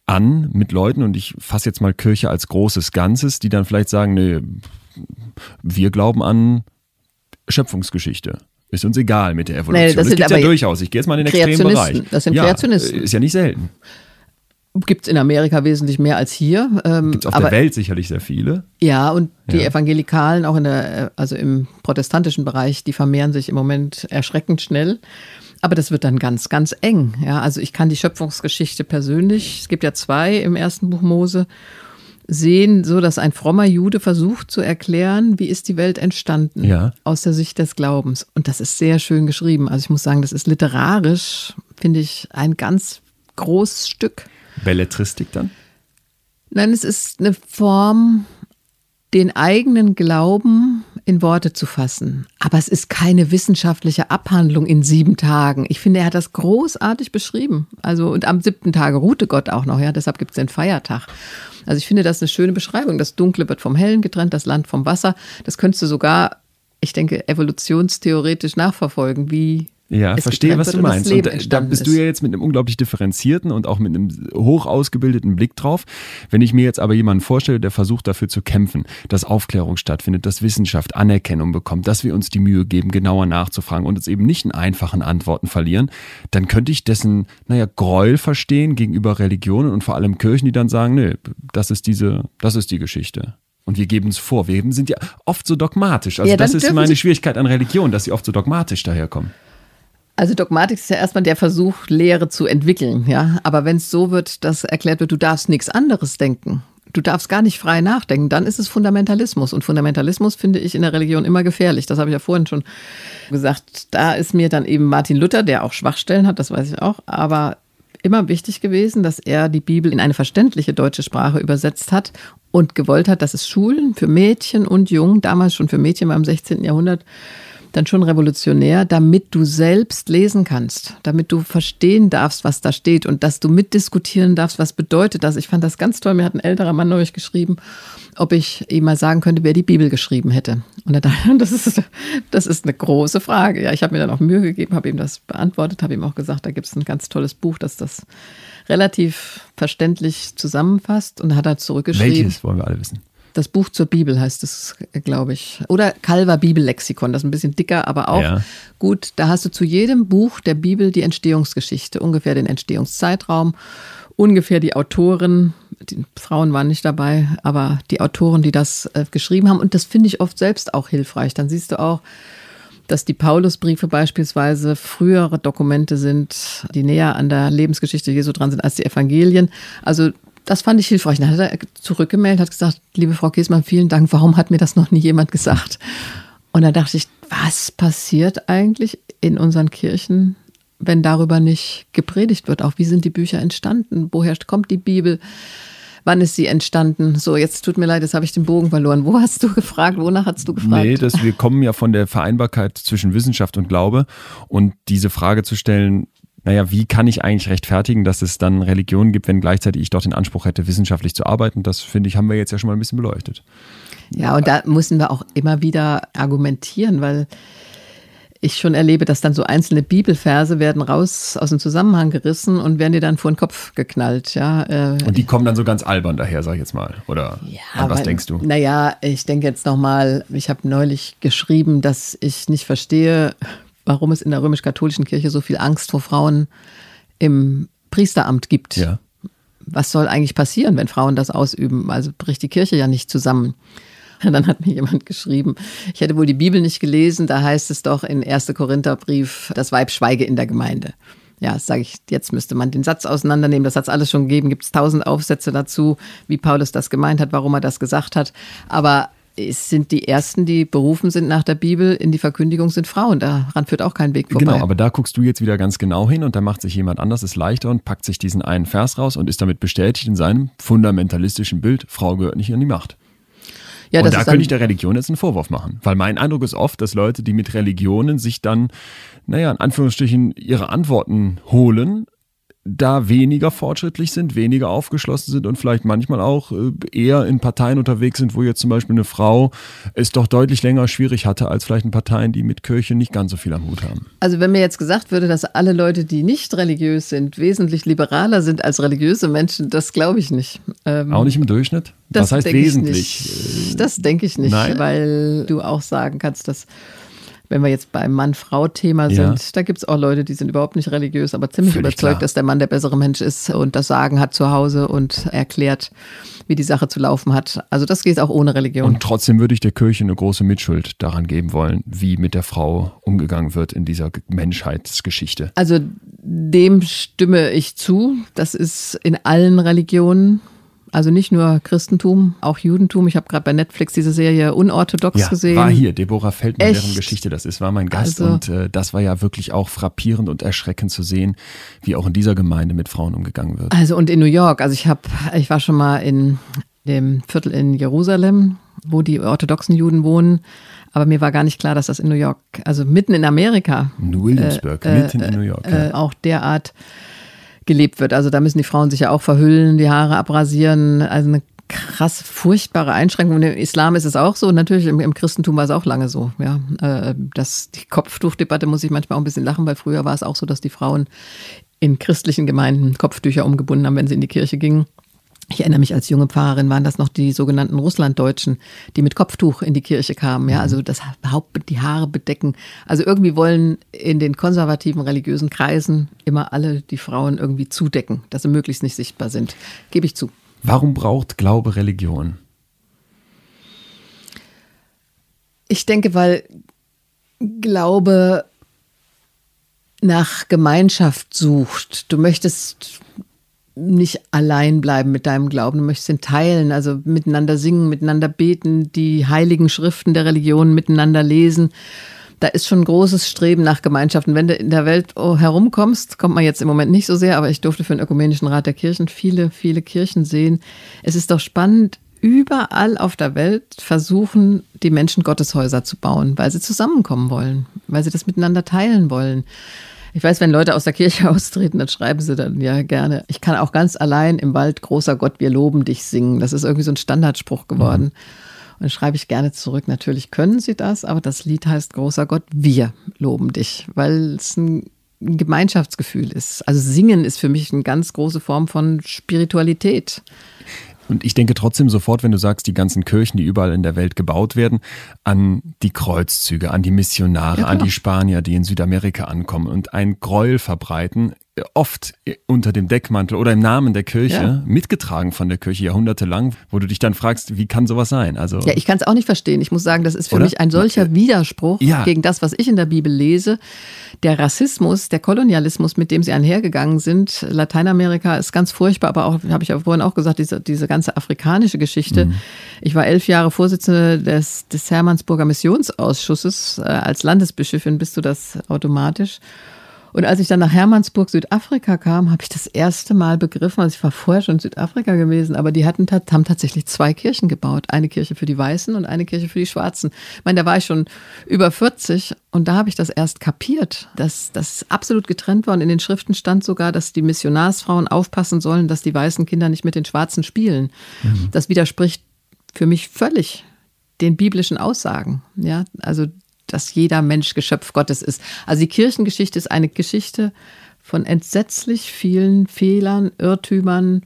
an mit Leuten, und ich fasse jetzt mal Kirche als großes Ganzes, die dann vielleicht sagen, nee, wir glauben an Schöpfungsgeschichte. Ist uns egal mit der Evolution. Nee, das, das gibt ja durchaus. Ich gehe jetzt mal in den extremen Bereich. Das sind ja, Kreationisten. Ist ja nicht selten. Gibt es in Amerika wesentlich mehr als hier. Ähm, Gibt es auf aber, der Welt sicherlich sehr viele. Ja, und die ja. Evangelikalen auch in der, also im protestantischen Bereich, die vermehren sich im Moment erschreckend schnell. Aber das wird dann ganz, ganz eng. Ja, also ich kann die Schöpfungsgeschichte persönlich, es gibt ja zwei im ersten Buch Mose, sehen, so dass ein frommer Jude versucht zu erklären, wie ist die Welt entstanden ja. aus der Sicht des Glaubens. Und das ist sehr schön geschrieben. Also ich muss sagen, das ist literarisch, finde ich, ein ganz großes Stück. Belletristik dann? Nein, es ist eine Form, den eigenen Glauben in Worte zu fassen. Aber es ist keine wissenschaftliche Abhandlung in sieben Tagen. Ich finde, er hat das großartig beschrieben. Also, und am siebten Tage ruhte Gott auch noch, ja, deshalb gibt es den Feiertag. Also ich finde das eine schöne Beschreibung. Das Dunkle wird vom Hellen getrennt, das Land vom Wasser. Das könntest du sogar ich denke, evolutionstheoretisch nachverfolgen, wie ja, verstehe, was du meinst. Und da bist du ja jetzt mit einem unglaublich differenzierten und auch mit einem hoch ausgebildeten Blick drauf. Wenn ich mir jetzt aber jemanden vorstelle, der versucht dafür zu kämpfen, dass Aufklärung stattfindet, dass Wissenschaft Anerkennung bekommt, dass wir uns die Mühe geben, genauer nachzufragen und uns eben nicht in einfachen Antworten verlieren, dann könnte ich dessen, naja, Gräuel verstehen gegenüber Religionen und vor allem Kirchen, die dann sagen, nee, das ist diese, das ist die Geschichte. Und wir geben es vor. Wir sind ja oft so dogmatisch. Also ja, das ist meine Schwierigkeit an Religion, dass sie oft so dogmatisch daherkommen. Also Dogmatik ist ja erstmal der Versuch, Lehre zu entwickeln, ja. Aber wenn es so wird, dass erklärt wird, du darfst nichts anderes denken, du darfst gar nicht frei nachdenken, dann ist es Fundamentalismus. Und Fundamentalismus finde ich in der Religion immer gefährlich. Das habe ich ja vorhin schon gesagt. Da ist mir dann eben Martin Luther, der auch Schwachstellen hat, das weiß ich auch, aber immer wichtig gewesen, dass er die Bibel in eine verständliche deutsche Sprache übersetzt hat und gewollt hat, dass es Schulen für Mädchen und Jungen, damals schon für Mädchen beim 16. Jahrhundert, dann schon revolutionär, damit du selbst lesen kannst, damit du verstehen darfst, was da steht und dass du mitdiskutieren darfst, was bedeutet das. Ich fand das ganz toll. Mir hat ein älterer Mann neulich geschrieben, ob ich ihm mal sagen könnte, wer die Bibel geschrieben hätte. Und er dachte, das ist, das ist eine große Frage. Ja, ich habe mir dann auch Mühe gegeben, habe ihm das beantwortet, habe ihm auch gesagt, da gibt es ein ganz tolles Buch, das das relativ verständlich zusammenfasst und hat er zurückgeschrieben. Welches wollen wir alle wissen? Das Buch zur Bibel heißt es, glaube ich. Oder Calver Bibellexikon, das ist ein bisschen dicker, aber auch ja. gut. Da hast du zu jedem Buch der Bibel die Entstehungsgeschichte, ungefähr den Entstehungszeitraum, ungefähr die Autoren, die Frauen waren nicht dabei, aber die Autoren, die das äh, geschrieben haben. Und das finde ich oft selbst auch hilfreich. Dann siehst du auch, dass die Paulusbriefe beispielsweise frühere Dokumente sind, die näher an der Lebensgeschichte Jesu dran sind als die Evangelien. Also das fand ich hilfreich. Dann hat er zurückgemeldet, hat gesagt, liebe Frau Kiesmann, vielen Dank, warum hat mir das noch nie jemand gesagt? Und da dachte ich, was passiert eigentlich in unseren Kirchen, wenn darüber nicht gepredigt wird? Auch wie sind die Bücher entstanden? Woher kommt die Bibel? Wann ist sie entstanden? So, jetzt tut mir leid, jetzt habe ich den Bogen verloren. Wo hast du gefragt? Wonach hast du gefragt? Nee, das, wir kommen ja von der Vereinbarkeit zwischen Wissenschaft und Glaube. Und diese Frage zu stellen, naja, wie kann ich eigentlich rechtfertigen, dass es dann Religionen gibt, wenn gleichzeitig ich doch den Anspruch hätte, wissenschaftlich zu arbeiten? Das finde ich, haben wir jetzt ja schon mal ein bisschen beleuchtet. Ja, und da müssen wir auch immer wieder argumentieren, weil ich schon erlebe, dass dann so einzelne Bibelverse werden raus aus dem Zusammenhang gerissen und werden dir dann vor den Kopf geknallt, ja. Äh. Und die kommen dann so ganz albern daher, sag ich jetzt mal. Oder ja, was weil, denkst du? Naja, ich denke jetzt nochmal, ich habe neulich geschrieben, dass ich nicht verstehe, warum es in der römisch-katholischen Kirche so viel Angst vor Frauen im Priesteramt gibt. Ja. Was soll eigentlich passieren, wenn Frauen das ausüben? Also bricht die Kirche ja nicht zusammen. Dann hat mir jemand geschrieben, ich hätte wohl die Bibel nicht gelesen, da heißt es doch in 1. Korintherbrief, das Weib schweige in der Gemeinde. Ja, sage ich, jetzt müsste man den Satz auseinandernehmen. Das hat es alles schon gegeben. Gibt es tausend Aufsätze dazu, wie Paulus das gemeint hat, warum er das gesagt hat. Aber es sind die ersten, die berufen sind nach der Bibel in die Verkündigung, sind Frauen. Daran führt auch kein Weg vorbei. Genau, aber da guckst du jetzt wieder ganz genau hin und da macht sich jemand anders es leichter und packt sich diesen einen Vers raus und ist damit bestätigt in seinem fundamentalistischen Bild, Frau gehört nicht an die Macht. Ja, und da könnte ich der Religion jetzt einen Vorwurf machen. Weil mein Eindruck ist oft, dass Leute, die mit Religionen sich dann, naja, in Anführungsstrichen ihre Antworten holen, da weniger fortschrittlich sind, weniger aufgeschlossen sind und vielleicht manchmal auch äh, eher in Parteien unterwegs sind, wo jetzt zum Beispiel eine Frau es doch deutlich länger schwierig hatte, als vielleicht in Parteien, die mit Kirche nicht ganz so viel am Hut haben. Also wenn mir jetzt gesagt würde, dass alle Leute, die nicht religiös sind, wesentlich liberaler sind als religiöse Menschen, das glaube ich nicht. Ähm, auch nicht im Durchschnitt? Das Was heißt wesentlich? Das denke ich nicht, Nein? weil du auch sagen kannst, dass wenn wir jetzt beim Mann-Frau-Thema sind, ja. da gibt es auch Leute, die sind überhaupt nicht religiös, aber ziemlich Völlig überzeugt, klar. dass der Mann der bessere Mensch ist und das Sagen hat zu Hause und erklärt, wie die Sache zu laufen hat. Also das geht auch ohne Religion. Und trotzdem würde ich der Kirche eine große Mitschuld daran geben wollen, wie mit der Frau umgegangen wird in dieser Menschheitsgeschichte. Also dem stimme ich zu. Das ist in allen Religionen also nicht nur Christentum, auch Judentum. Ich habe gerade bei Netflix diese Serie Unorthodox ja, gesehen. War hier, Deborah Feldmann, Echt? deren Geschichte das ist, war mein Gast. Also, und äh, das war ja wirklich auch frappierend und erschreckend zu sehen, wie auch in dieser Gemeinde mit Frauen umgegangen wird. Also und in New York. Also ich habe, ich war schon mal in dem Viertel in Jerusalem, wo die orthodoxen Juden wohnen. Aber mir war gar nicht klar, dass das in New York, also mitten in Amerika. In Williamsburg, äh, mitten in New York. Äh, ja. Auch derart gelebt wird. Also da müssen die Frauen sich ja auch verhüllen, die Haare abrasieren. Also eine krass furchtbare Einschränkungen. Im Islam ist es auch so. Natürlich im, im Christentum war es auch lange so. Ja, äh, das, die Kopftuchdebatte muss ich manchmal auch ein bisschen lachen, weil früher war es auch so, dass die Frauen in christlichen Gemeinden Kopftücher umgebunden haben, wenn sie in die Kirche gingen. Ich erinnere mich als junge Pfarrerin waren das noch die sogenannten Russlanddeutschen, die mit Kopftuch in die Kirche kamen, ja, also das Haupt, die Haare bedecken. Also irgendwie wollen in den konservativen religiösen Kreisen immer alle die Frauen irgendwie zudecken, dass sie möglichst nicht sichtbar sind. Gebe ich zu. Warum braucht Glaube Religion? Ich denke, weil Glaube nach Gemeinschaft sucht. Du möchtest nicht allein bleiben mit deinem Glauben, du möchtest ihn teilen, also miteinander singen, miteinander beten, die heiligen Schriften der Religion miteinander lesen. Da ist schon ein großes Streben nach Gemeinschaften. Wenn du in der Welt oh, herumkommst, kommt man jetzt im Moment nicht so sehr, aber ich durfte für den Ökumenischen Rat der Kirchen viele, viele Kirchen sehen. Es ist doch spannend, überall auf der Welt versuchen die Menschen Gotteshäuser zu bauen, weil sie zusammenkommen wollen, weil sie das miteinander teilen wollen. Ich weiß, wenn Leute aus der Kirche austreten, dann schreiben sie dann ja gerne, ich kann auch ganz allein im Wald, großer Gott, wir loben dich singen. Das ist irgendwie so ein Standardspruch geworden. Mhm. Und dann schreibe ich gerne zurück, natürlich können sie das, aber das Lied heißt, großer Gott, wir loben dich, weil es ein Gemeinschaftsgefühl ist. Also singen ist für mich eine ganz große Form von Spiritualität. Und ich denke trotzdem sofort, wenn du sagst, die ganzen Kirchen, die überall in der Welt gebaut werden, an die Kreuzzüge, an die Missionare, ja, an die Spanier, die in Südamerika ankommen und ein Gräuel verbreiten, oft unter dem Deckmantel oder im Namen der Kirche, ja. mitgetragen von der Kirche jahrhundertelang, wo du dich dann fragst, wie kann sowas sein? Also ja, ich kann es auch nicht verstehen. Ich muss sagen, das ist für oder? mich ein solcher Widerspruch ja. gegen das, was ich in der Bibel lese. Der Rassismus, der Kolonialismus, mit dem sie einhergegangen sind. Lateinamerika ist ganz furchtbar, aber auch, habe ich ja vorhin auch gesagt, diese, diese ganze afrikanische Geschichte. Mhm. Ich war elf Jahre Vorsitzende des, des Hermannsburger Missionsausschusses. Äh, als Landesbischöfin bist du das automatisch. Und als ich dann nach Hermannsburg, Südafrika kam, habe ich das erste Mal begriffen, also ich war vorher schon in Südafrika gewesen, aber die hatten, haben tatsächlich zwei Kirchen gebaut. Eine Kirche für die Weißen und eine Kirche für die Schwarzen. Ich meine, da war ich schon über 40 und da habe ich das erst kapiert, dass das absolut getrennt war. Und in den Schriften stand sogar, dass die Missionarsfrauen aufpassen sollen, dass die weißen Kinder nicht mit den Schwarzen spielen. Mhm. Das widerspricht für mich völlig den biblischen Aussagen. Ja, also dass jeder Mensch Geschöpf Gottes ist. Also die Kirchengeschichte ist eine Geschichte von entsetzlich vielen Fehlern, Irrtümern,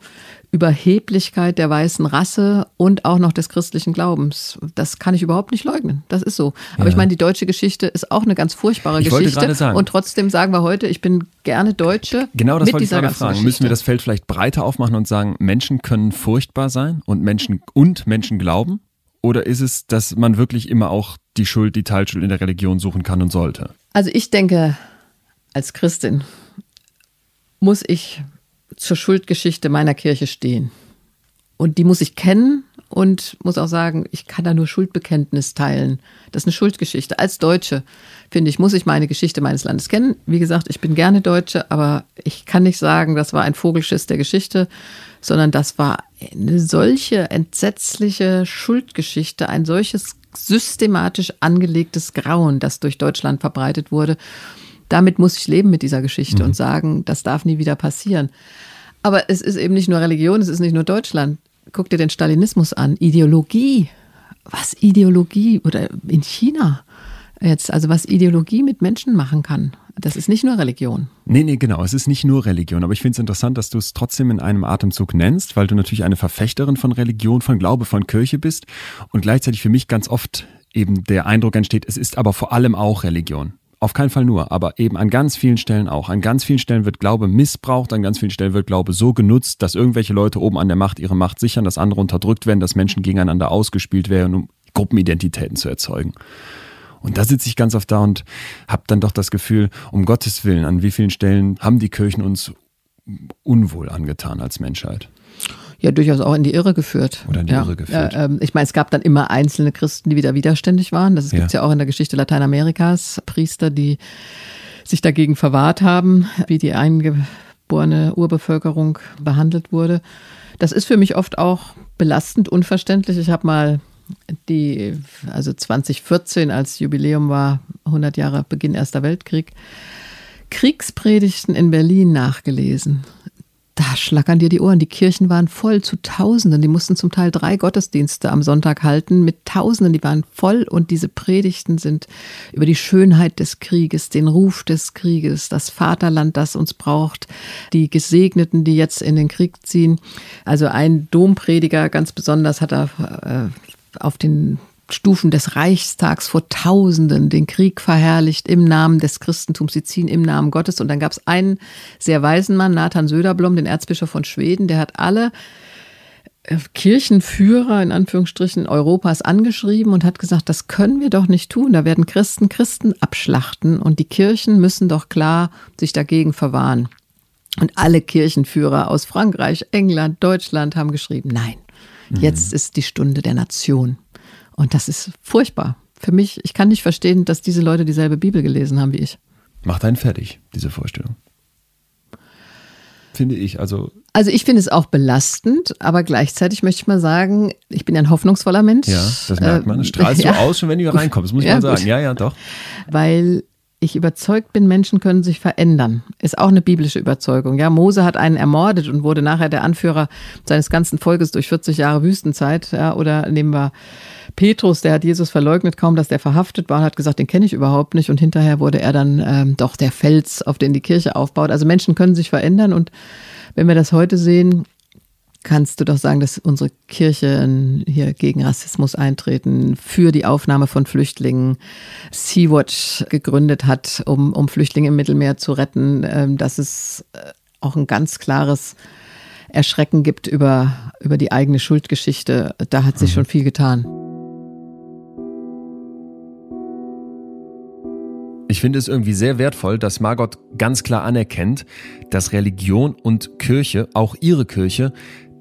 Überheblichkeit der weißen Rasse und auch noch des christlichen Glaubens. Das kann ich überhaupt nicht leugnen. Das ist so. Aber ja. ich meine, die deutsche Geschichte ist auch eine ganz furchtbare ich Geschichte. Wollte sagen. Und trotzdem sagen wir heute, ich bin gerne Deutsche. Genau das wollte ich gerade fragen. Geschichte. Müssen wir das Feld vielleicht breiter aufmachen und sagen, Menschen können furchtbar sein und Menschen und Menschen glauben? Oder ist es, dass man wirklich immer auch die Schuld, die Teilschuld in der Religion suchen kann und sollte? Also ich denke, als Christin muss ich zur Schuldgeschichte meiner Kirche stehen. Und die muss ich kennen und muss auch sagen, ich kann da nur Schuldbekenntnis teilen. Das ist eine Schuldgeschichte. Als Deutsche, finde ich, muss ich meine Geschichte meines Landes kennen. Wie gesagt, ich bin gerne Deutsche, aber ich kann nicht sagen, das war ein Vogelschiss der Geschichte, sondern das war eine solche entsetzliche Schuldgeschichte, ein solches systematisch angelegtes Grauen, das durch Deutschland verbreitet wurde. Damit muss ich leben mit dieser Geschichte mhm. und sagen, das darf nie wieder passieren. Aber es ist eben nicht nur Religion, es ist nicht nur Deutschland. Guck dir den Stalinismus an. Ideologie. Was Ideologie oder in China jetzt, also was Ideologie mit Menschen machen kann. Das ist nicht nur Religion. Nee, nee, genau. Es ist nicht nur Religion. Aber ich finde es interessant, dass du es trotzdem in einem Atemzug nennst, weil du natürlich eine Verfechterin von Religion, von Glaube, von Kirche bist und gleichzeitig für mich ganz oft eben der Eindruck entsteht, es ist aber vor allem auch Religion. Auf keinen Fall nur, aber eben an ganz vielen Stellen auch. An ganz vielen Stellen wird Glaube missbraucht, an ganz vielen Stellen wird Glaube so genutzt, dass irgendwelche Leute oben an der Macht ihre Macht sichern, dass andere unterdrückt werden, dass Menschen gegeneinander ausgespielt werden, um Gruppenidentitäten zu erzeugen. Und da sitze ich ganz oft da und habe dann doch das Gefühl, um Gottes Willen, an wie vielen Stellen haben die Kirchen uns unwohl angetan als Menschheit? ja durchaus auch in die Irre geführt. Oder in die ja. Irre geführt. Äh, äh, ich meine, es gab dann immer einzelne Christen, die wieder widerständig waren. Das gibt es ja. ja auch in der Geschichte Lateinamerikas. Priester, die sich dagegen verwahrt haben, wie die eingeborene Urbevölkerung behandelt wurde. Das ist für mich oft auch belastend, unverständlich. Ich habe mal die, also 2014 als Jubiläum war, 100 Jahre Beginn Erster Weltkrieg, Kriegspredigten in Berlin nachgelesen. Da schlackern dir die Ohren. Die Kirchen waren voll zu Tausenden. Die mussten zum Teil drei Gottesdienste am Sonntag halten mit Tausenden. Die waren voll und diese Predigten sind über die Schönheit des Krieges, den Ruf des Krieges, das Vaterland, das uns braucht, die Gesegneten, die jetzt in den Krieg ziehen. Also ein Domprediger ganz besonders hat er äh, auf den Stufen des Reichstags vor Tausenden den Krieg verherrlicht im Namen des Christentums. Sie ziehen im Namen Gottes. Und dann gab es einen sehr weisen Mann, Nathan Söderblom, den Erzbischof von Schweden, der hat alle äh, Kirchenführer in Anführungsstrichen Europas angeschrieben und hat gesagt, das können wir doch nicht tun. Da werden Christen Christen abschlachten und die Kirchen müssen doch klar sich dagegen verwahren. Und alle Kirchenführer aus Frankreich, England, Deutschland haben geschrieben, nein, mhm. jetzt ist die Stunde der Nation. Und das ist furchtbar. Für mich, ich kann nicht verstehen, dass diese Leute dieselbe Bibel gelesen haben wie ich. Macht einen fertig, diese Vorstellung. Finde ich. Also, also ich finde es auch belastend, aber gleichzeitig möchte ich mal sagen, ich bin ein hoffnungsvoller Mensch. Ja, das merkt man. Strahlst äh, du ja. aus, schon wenn du hier reinkommst, muss ich ja, mal sagen. Gut. Ja, ja, doch. Weil ich überzeugt bin, Menschen können sich verändern. Ist auch eine biblische Überzeugung. Ja, Mose hat einen ermordet und wurde nachher der Anführer seines ganzen Volkes durch 40 Jahre Wüstenzeit. Ja, oder nehmen wir Petrus, der hat Jesus verleugnet, kaum dass der verhaftet war und hat gesagt, den kenne ich überhaupt nicht. Und hinterher wurde er dann ähm, doch der Fels, auf den die Kirche aufbaut. Also Menschen können sich verändern. Und wenn wir das heute sehen, kannst du doch sagen, dass unsere Kirche hier gegen Rassismus eintreten, für die Aufnahme von Flüchtlingen, Sea-Watch gegründet hat, um, um Flüchtlinge im Mittelmeer zu retten, ähm, dass es äh, auch ein ganz klares Erschrecken gibt über, über die eigene Schuldgeschichte. Da hat sich mhm. schon viel getan. Ich finde es irgendwie sehr wertvoll, dass Margot ganz klar anerkennt, dass Religion und Kirche, auch ihre Kirche,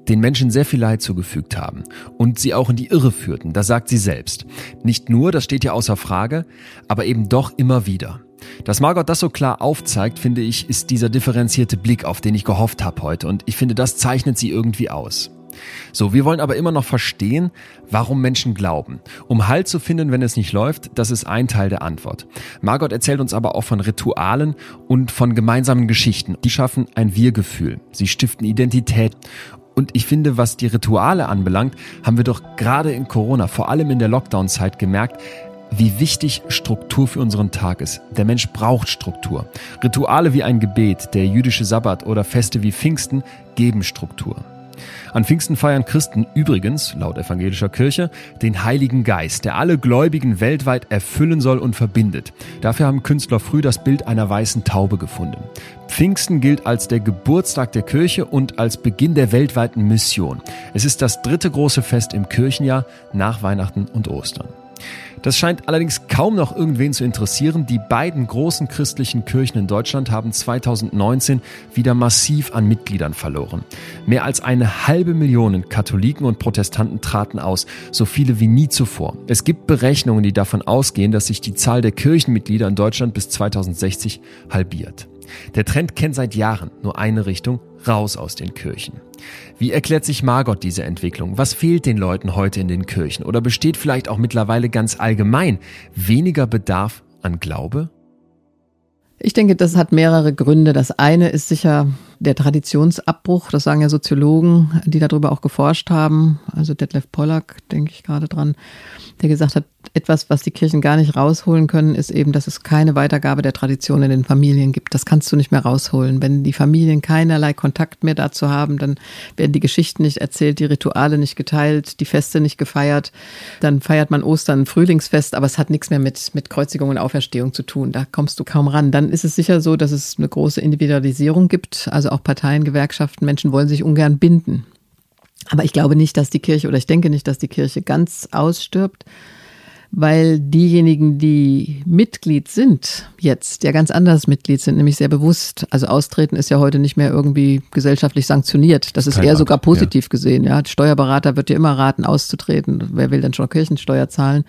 den Menschen sehr viel Leid zugefügt haben und sie auch in die Irre führten, das sagt sie selbst. Nicht nur, das steht ja außer Frage, aber eben doch immer wieder. Dass Margot das so klar aufzeigt, finde ich, ist dieser differenzierte Blick, auf den ich gehofft habe heute und ich finde, das zeichnet sie irgendwie aus. So, wir wollen aber immer noch verstehen, warum Menschen glauben. Um Halt zu finden, wenn es nicht läuft, das ist ein Teil der Antwort. Margot erzählt uns aber auch von Ritualen und von gemeinsamen Geschichten. Die schaffen ein Wir-Gefühl. Sie stiften Identität und ich finde, was die Rituale anbelangt, haben wir doch gerade in Corona, vor allem in der Lockdown-Zeit gemerkt, wie wichtig Struktur für unseren Tag ist. Der Mensch braucht Struktur. Rituale wie ein Gebet, der jüdische Sabbat oder Feste wie Pfingsten geben Struktur. An Pfingsten feiern Christen übrigens, laut evangelischer Kirche, den Heiligen Geist, der alle Gläubigen weltweit erfüllen soll und verbindet. Dafür haben Künstler früh das Bild einer weißen Taube gefunden. Pfingsten gilt als der Geburtstag der Kirche und als Beginn der weltweiten Mission. Es ist das dritte große Fest im Kirchenjahr nach Weihnachten und Ostern. Das scheint allerdings kaum noch irgendwen zu interessieren. Die beiden großen christlichen Kirchen in Deutschland haben 2019 wieder massiv an Mitgliedern verloren. Mehr als eine halbe Million Katholiken und Protestanten traten aus, so viele wie nie zuvor. Es gibt Berechnungen, die davon ausgehen, dass sich die Zahl der Kirchenmitglieder in Deutschland bis 2060 halbiert. Der Trend kennt seit Jahren nur eine Richtung, raus aus den Kirchen. Wie erklärt sich Margot diese Entwicklung? Was fehlt den Leuten heute in den Kirchen? Oder besteht vielleicht auch mittlerweile ganz allgemein weniger Bedarf an Glaube? Ich denke, das hat mehrere Gründe. Das eine ist sicher der Traditionsabbruch. Das sagen ja Soziologen, die darüber auch geforscht haben. Also Detlef Pollack, denke ich gerade dran, der gesagt hat, etwas, was die Kirchen gar nicht rausholen können, ist eben, dass es keine Weitergabe der Tradition in den Familien gibt. Das kannst du nicht mehr rausholen. Wenn die Familien keinerlei Kontakt mehr dazu haben, dann werden die Geschichten nicht erzählt, die Rituale nicht geteilt, die Feste nicht gefeiert. Dann feiert man Ostern, Frühlingsfest, aber es hat nichts mehr mit, mit Kreuzigung und Auferstehung zu tun. Da kommst du kaum ran. Dann ist es sicher so, dass es eine große Individualisierung gibt. Also auch Parteien, Gewerkschaften, Menschen wollen sich ungern binden. Aber ich glaube nicht, dass die Kirche oder ich denke nicht, dass die Kirche ganz ausstirbt, weil diejenigen, die Mitglied sind, jetzt ja ganz anders Mitglied sind, nämlich sehr bewusst. Also austreten ist ja heute nicht mehr irgendwie gesellschaftlich sanktioniert. Das ist Kein eher Art, sogar positiv ja. gesehen. Ja, Steuerberater wird dir immer raten, auszutreten. Wer will denn schon Kirchensteuer zahlen?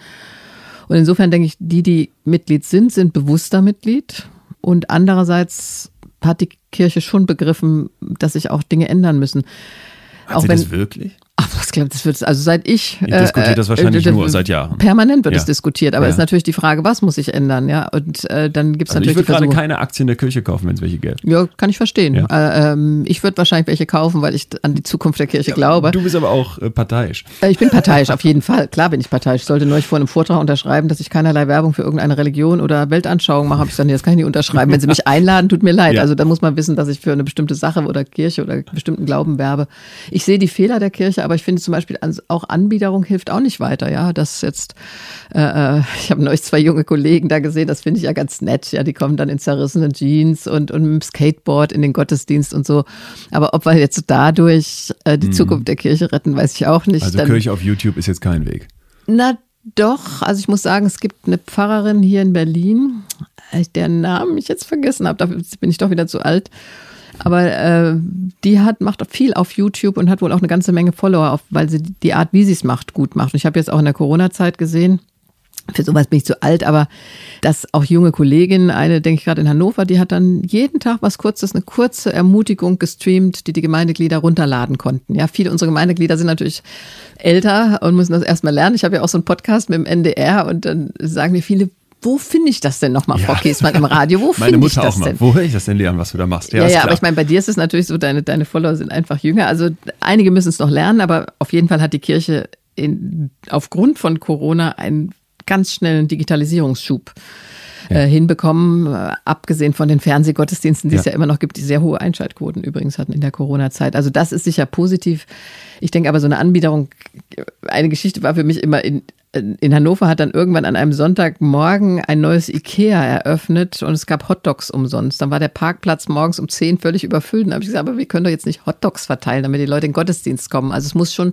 Und insofern denke ich, die, die Mitglied sind, sind bewusster Mitglied. Und andererseits hat die Kirche schon begriffen, dass sich auch Dinge ändern müssen. Hat auch sie wenn, das wirklich? Ach, das wird, also seit ich. Ihr diskutiert das wahrscheinlich äh, nur seit Jahren. Permanent wird Ja. es diskutiert, aber Ja. es ist natürlich die Frage, was muss sich ändern, ja. Und äh, dann gibt es Also ich natürlich würde die gerade keine Aktien der Kirche kaufen, wenn es welche gäbe. Ja, kann ich verstehen. Ja. Äh, ähm, ich würde wahrscheinlich welche kaufen, weil ich an die Zukunft der Kirche glaube. Du bist aber auch äh, parteiisch. Äh, Ich bin parteiisch, auf jeden Fall. Klar bin ich parteiisch. Ich sollte nur vor einem Vortrag unterschreiben, dass ich keinerlei Werbung für irgendeine Religion oder Weltanschauung mache. Habe ich nee, das kann ich nicht unterschreiben. Wenn Sie mich einladen, tut mir leid. Also da muss man wissen, dass ich für eine bestimmte Sache oder Kirche oder bestimmten Glauben werbe. Ich sehe die Fehler der Kirche, aber ich finde zum Beispiel auch Anbiederung hilft auch nicht weiter. Ja, das jetzt, äh, äh, ich habe neulich zwei junge Kollegen da gesehen, das finde ich ja ganz nett. Ja, die kommen dann in zerrissenen Jeans und, und mit dem Skateboard in den Gottesdienst und so. Aber ob wir jetzt dadurch äh, die Zukunft der Kirche retten, weiß ich auch nicht. Also Dann- Kirche auf YouTube ist jetzt kein Weg. na doch, also ich muss sagen, es gibt eine Pfarrerin hier in Berlin, äh, deren Namen ich jetzt vergessen habe, dafür bin ich doch wieder zu alt. Aber äh, die hat, macht viel auf YouTube und hat wohl auch eine ganze Menge Follower, auf, weil sie die Art, wie sie es macht, gut macht. Und ich habe jetzt auch in der Corona-Zeit gesehen, für sowas bin ich zu alt, aber dass auch junge Kolleginnen, eine denke ich gerade in Hannover, die hat dann jeden Tag was Kurzes, eine kurze Ermutigung gestreamt, die die Gemeindeglieder runterladen konnten. Ja, viele unserer Gemeindeglieder sind natürlich älter und müssen das erstmal lernen. Ich habe ja auch so einen Podcast mit dem NDR und dann sagen mir viele, wo finde ich das denn nochmal, Frau Ja. Käsmann, im Radio? Wo finde ich Mutter das auch mal. denn? Wo höre ich das denn, Leon, was du da machst? Ja, ja, klar. aber ich meine, bei dir ist es natürlich so, deine, deine Follower sind einfach jünger. Also einige müssen es noch lernen, aber auf jeden Fall hat die Kirche in, aufgrund von Corona einen ganz schnellen Digitalisierungsschub äh, hinbekommen, äh, abgesehen von den Fernsehgottesdiensten, die es Ja. ja immer noch gibt, die sehr hohe Einschaltquoten übrigens hatten in der Corona-Zeit. Also das ist sicher positiv. Ich denke aber, so eine Anbiederung, eine Geschichte war für mich immer in, in Hannover hat dann irgendwann an einem Sonntagmorgen ein neues Ikea eröffnet und es gab Hotdogs umsonst. Dann war der Parkplatz morgens um 10 völlig überfüllt. Dann habe ich gesagt, aber wir können doch jetzt nicht Hotdogs verteilen, damit die Leute in den Gottesdienst kommen. Also es muss schon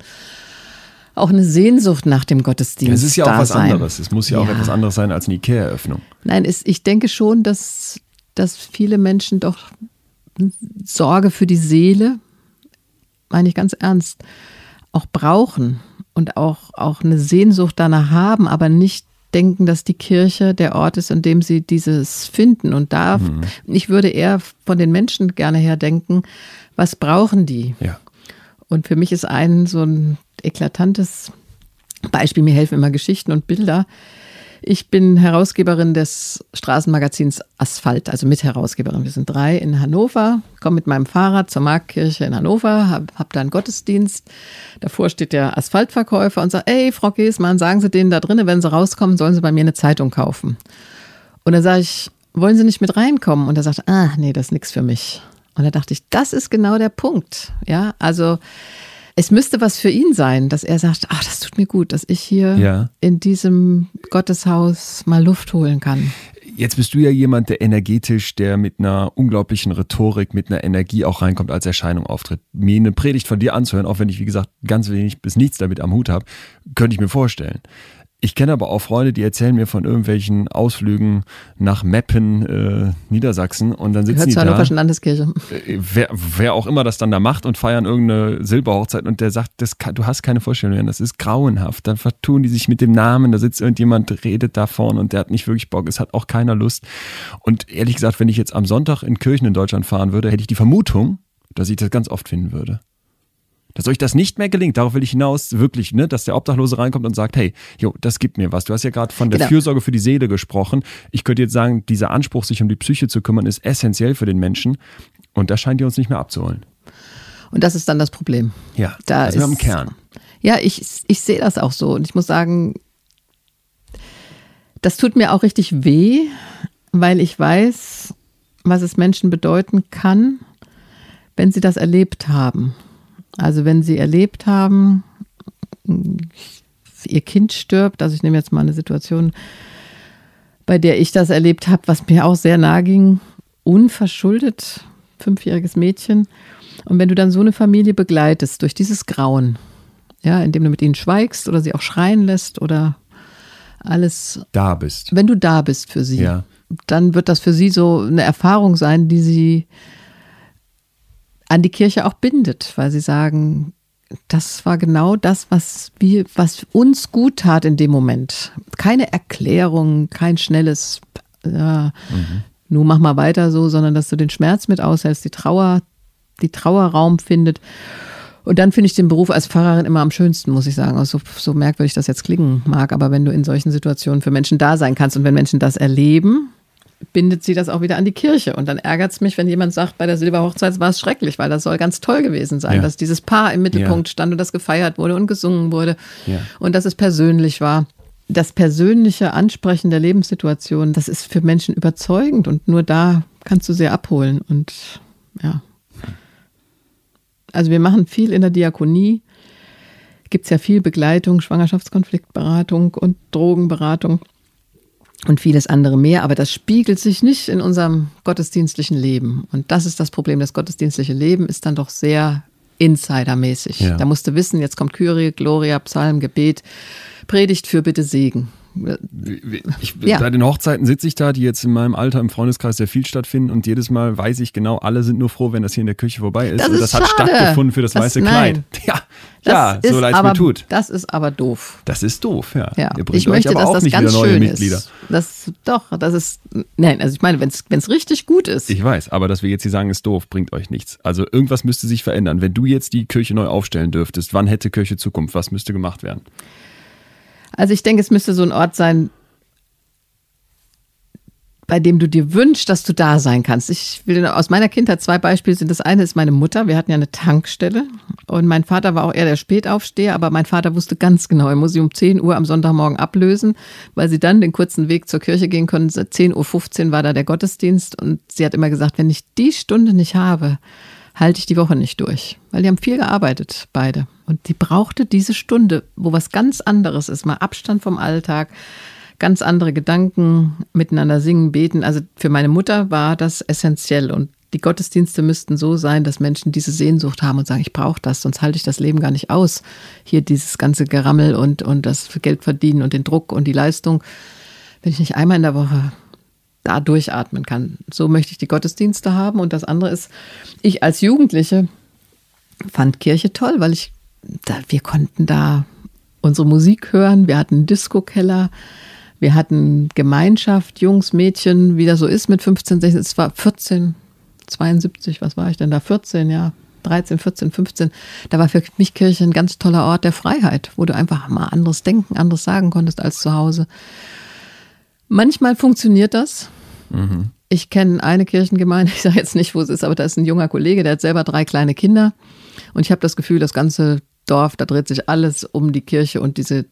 auch eine Sehnsucht nach dem Gottesdienst es ist ja auch was sein. anderes. Es muss ja, auch Ja. etwas anderes sein als eine Ikea-Eröffnung. Nein, es, ich denke schon, dass, dass viele Menschen doch Sorge für die Seele, meine ich ganz ernst, auch brauchen und auch, auch eine Sehnsucht danach haben, aber nicht denken, dass die Kirche der Ort ist, an dem sie dieses finden. Und da, ich würde eher von den Menschen gerne her denken, was brauchen die? Ja. Und für mich ist ein so ein eklatantes Beispiel, mir helfen immer Geschichten und Bilder. Ich bin Herausgeberin des Straßenmagazins Asphalt, also Mitherausgeberin. Wir sind drei in Hannover, komme mit meinem Fahrrad zur Marktkirche in Hannover, habe hab da einen Gottesdienst. Davor steht der Asphaltverkäufer und sagt, ey, Frau Giesmann, sagen Sie denen da drinnen, wenn Sie rauskommen, sollen Sie bei mir eine Zeitung kaufen. Und dann sage ich, wollen Sie nicht mit reinkommen? Und er sagt, ah, nee, das ist nichts für mich. Und da dachte ich, das ist genau der Punkt. Ja, also es müsste was für ihn sein, dass er sagt, ach, das tut mir gut, dass ich hier Ja. in diesem Gotteshaus mal Luft holen kann. Jetzt bist du ja jemand, der energetisch, der mit einer unglaublichen Rhetorik, mit einer Energie auch reinkommt, als Erscheinung auftritt. Mir eine Predigt von dir anzuhören, auch wenn ich, wie gesagt, ganz wenig bis nichts damit am Hut habe, könnte ich mir vorstellen. Ich kenne aber auch Freunde, die erzählen mir von irgendwelchen Ausflügen nach Meppen, äh, Niedersachsen und dann sitzen Gehört die zur. Hannoverschen Landeskirche. äh, wer, wer auch immer das dann da macht und feiern irgendeine Silberhochzeit und der sagt, das kann, du hast keine Vorstellung, Jan, das ist grauenhaft. Dann vertun die sich mit dem Namen, da sitzt irgendjemand, redet da vorne und der hat nicht wirklich Bock, es hat auch keiner Lust. Und ehrlich gesagt, wenn ich jetzt am Sonntag in Kirchen in Deutschland fahren würde, hätte ich die Vermutung, dass ich das ganz oft finden würde. Dass euch das nicht mehr gelingt, darauf will ich hinaus, wirklich, ne, dass der Obdachlose reinkommt und sagt, hey, jo, das gibt mir was. Du hast ja gerade von der Genau. Fürsorge für die Seele gesprochen. Ich könnte jetzt sagen, dieser Anspruch, sich um die Psyche zu kümmern, ist essentiell für den Menschen. Und das scheint ihr uns nicht mehr abzuholen. Und das ist dann das Problem. Ja, Da sind wir ist- am Kern. Ja, ich, ich sehe das auch so. Und ich muss sagen, das tut mir auch richtig weh, weil ich weiß, was es Menschen bedeuten kann, wenn sie das erlebt haben. Also wenn sie erlebt haben, ihr Kind stirbt, also ich nehme jetzt mal eine Situation, bei der ich das erlebt habe, was mir auch sehr nahe ging, unverschuldet, fünfjähriges Mädchen. Und wenn du dann so eine Familie begleitest durch dieses Grauen, ja, indem du mit ihnen schweigst oder sie auch schreien lässt oder alles, Da bist. wenn du da bist für sie, Ja. dann wird das für sie so eine Erfahrung sein, die sie an die Kirche auch bindet, weil sie sagen, das war genau das, was wir, was uns gut tat in dem Moment. Keine Erklärung, kein schnelles, ja, nun mach mal weiter so, sondern dass du den Schmerz mit aushältst, die Trauer, die Trauer Raum findet. Und dann finde ich den Beruf als Pfarrerin immer am schönsten, muss ich sagen. Also so, so merkwürdig das jetzt klingen mag, aber wenn du in solchen Situationen für Menschen da sein kannst und wenn Menschen das erleben, bindet sie das auch wieder an die Kirche. Und dann ärgert es mich, wenn jemand sagt, bei der Silberhochzeit war es schrecklich, weil das soll ganz toll gewesen sein, ja. dass dieses Paar im Mittelpunkt ja. stand und das gefeiert wurde und gesungen wurde ja. und dass es persönlich war. Das persönliche Ansprechen der Lebenssituation, das ist für Menschen überzeugend und nur da kannst du sie abholen. Und ja. Also wir machen viel in der Diakonie. Gibt es ja viel Begleitung, Schwangerschaftskonfliktberatung und Drogenberatung und vieles andere mehr, aber das spiegelt sich nicht in unserem gottesdienstlichen Leben. Und das ist das Problem. Das gottesdienstliche Leben ist dann doch sehr insidermäßig. Ja. Da musst du wissen, jetzt kommt Kyrie, Gloria, Psalm, Gebet, Predigt für bitte Segen. Ich, ja. Bei den Hochzeiten sitze ich da, die jetzt in meinem Alter im Freundeskreis sehr viel stattfinden und jedes Mal weiß ich genau, alle sind nur froh, wenn das hier in der Küche vorbei ist. Das, ist das hat schade. stattgefunden für das, das weiße nein. Kleid. Ja, ja so leid es mir tut. Das ist aber doof. Das ist doof, ja. ja. ich möchte, dass das ganz schön Mitglieder. ist. Das, doch, das ist, nein, also ich meine, wenn es richtig gut ist. Ich weiß, aber dass wir jetzt hier sagen, ist doof, bringt euch nichts. Also irgendwas müsste sich verändern. Wenn du jetzt die Kirche neu aufstellen dürftest, wann hätte Kirche Zukunft? Was müsste gemacht werden? Also ich denke, es müsste so ein Ort sein, bei dem du dir wünschst, dass du da sein kannst. Ich will aus meiner Kindheit zwei Beispiele sind. Das eine ist meine Mutter. Wir hatten ja eine Tankstelle und mein Vater war auch eher der Spätaufsteher, aber mein Vater wusste ganz genau, er muss sie um 10 Uhr am Sonntagmorgen ablösen, weil sie dann den kurzen Weg zur Kirche gehen können. 10.15 Uhr war da der Gottesdienst und sie hat immer gesagt, wenn ich die Stunde nicht habe, halte ich die Woche nicht durch. Weil die haben viel gearbeitet, beide. Und die brauchte diese Stunde, wo was ganz anderes ist, mal Abstand vom Alltag, ganz andere Gedanken, miteinander singen, beten. Also für meine Mutter war das essentiell und die Gottesdienste müssten so sein, dass Menschen diese Sehnsucht haben und sagen, ich brauche das, sonst halte ich das Leben gar nicht aus. Hier dieses ganze Gerammel und, und das Geld verdienen und den Druck und die Leistung. Wenn ich nicht einmal in der Woche da durchatmen kann. So möchte ich die Gottesdienste haben. Und das andere ist, ich als Jugendliche fand Kirche toll, weil ich, da, wir konnten da unsere Musik hören. Wir hatten einen Disco-Keller. Wir hatten Gemeinschaft, Jungs, Mädchen, wie das so ist mit 15, 16, es war 14, 72, was war ich denn da? 14, ja. 13, 14, 15, da war für mich Kirche ein ganz toller Ort der Freiheit, wo du einfach mal anderes denken, anderes sagen konntest als zu Hause. Manchmal funktioniert das. Mhm. Ich kenne eine Kirchengemeinde, ich sage jetzt nicht, wo es ist, aber da ist ein junger Kollege, der hat selber drei kleine Kinder. Und ich habe das Gefühl, das ganze Dorf, da dreht sich alles um die Kirche und diese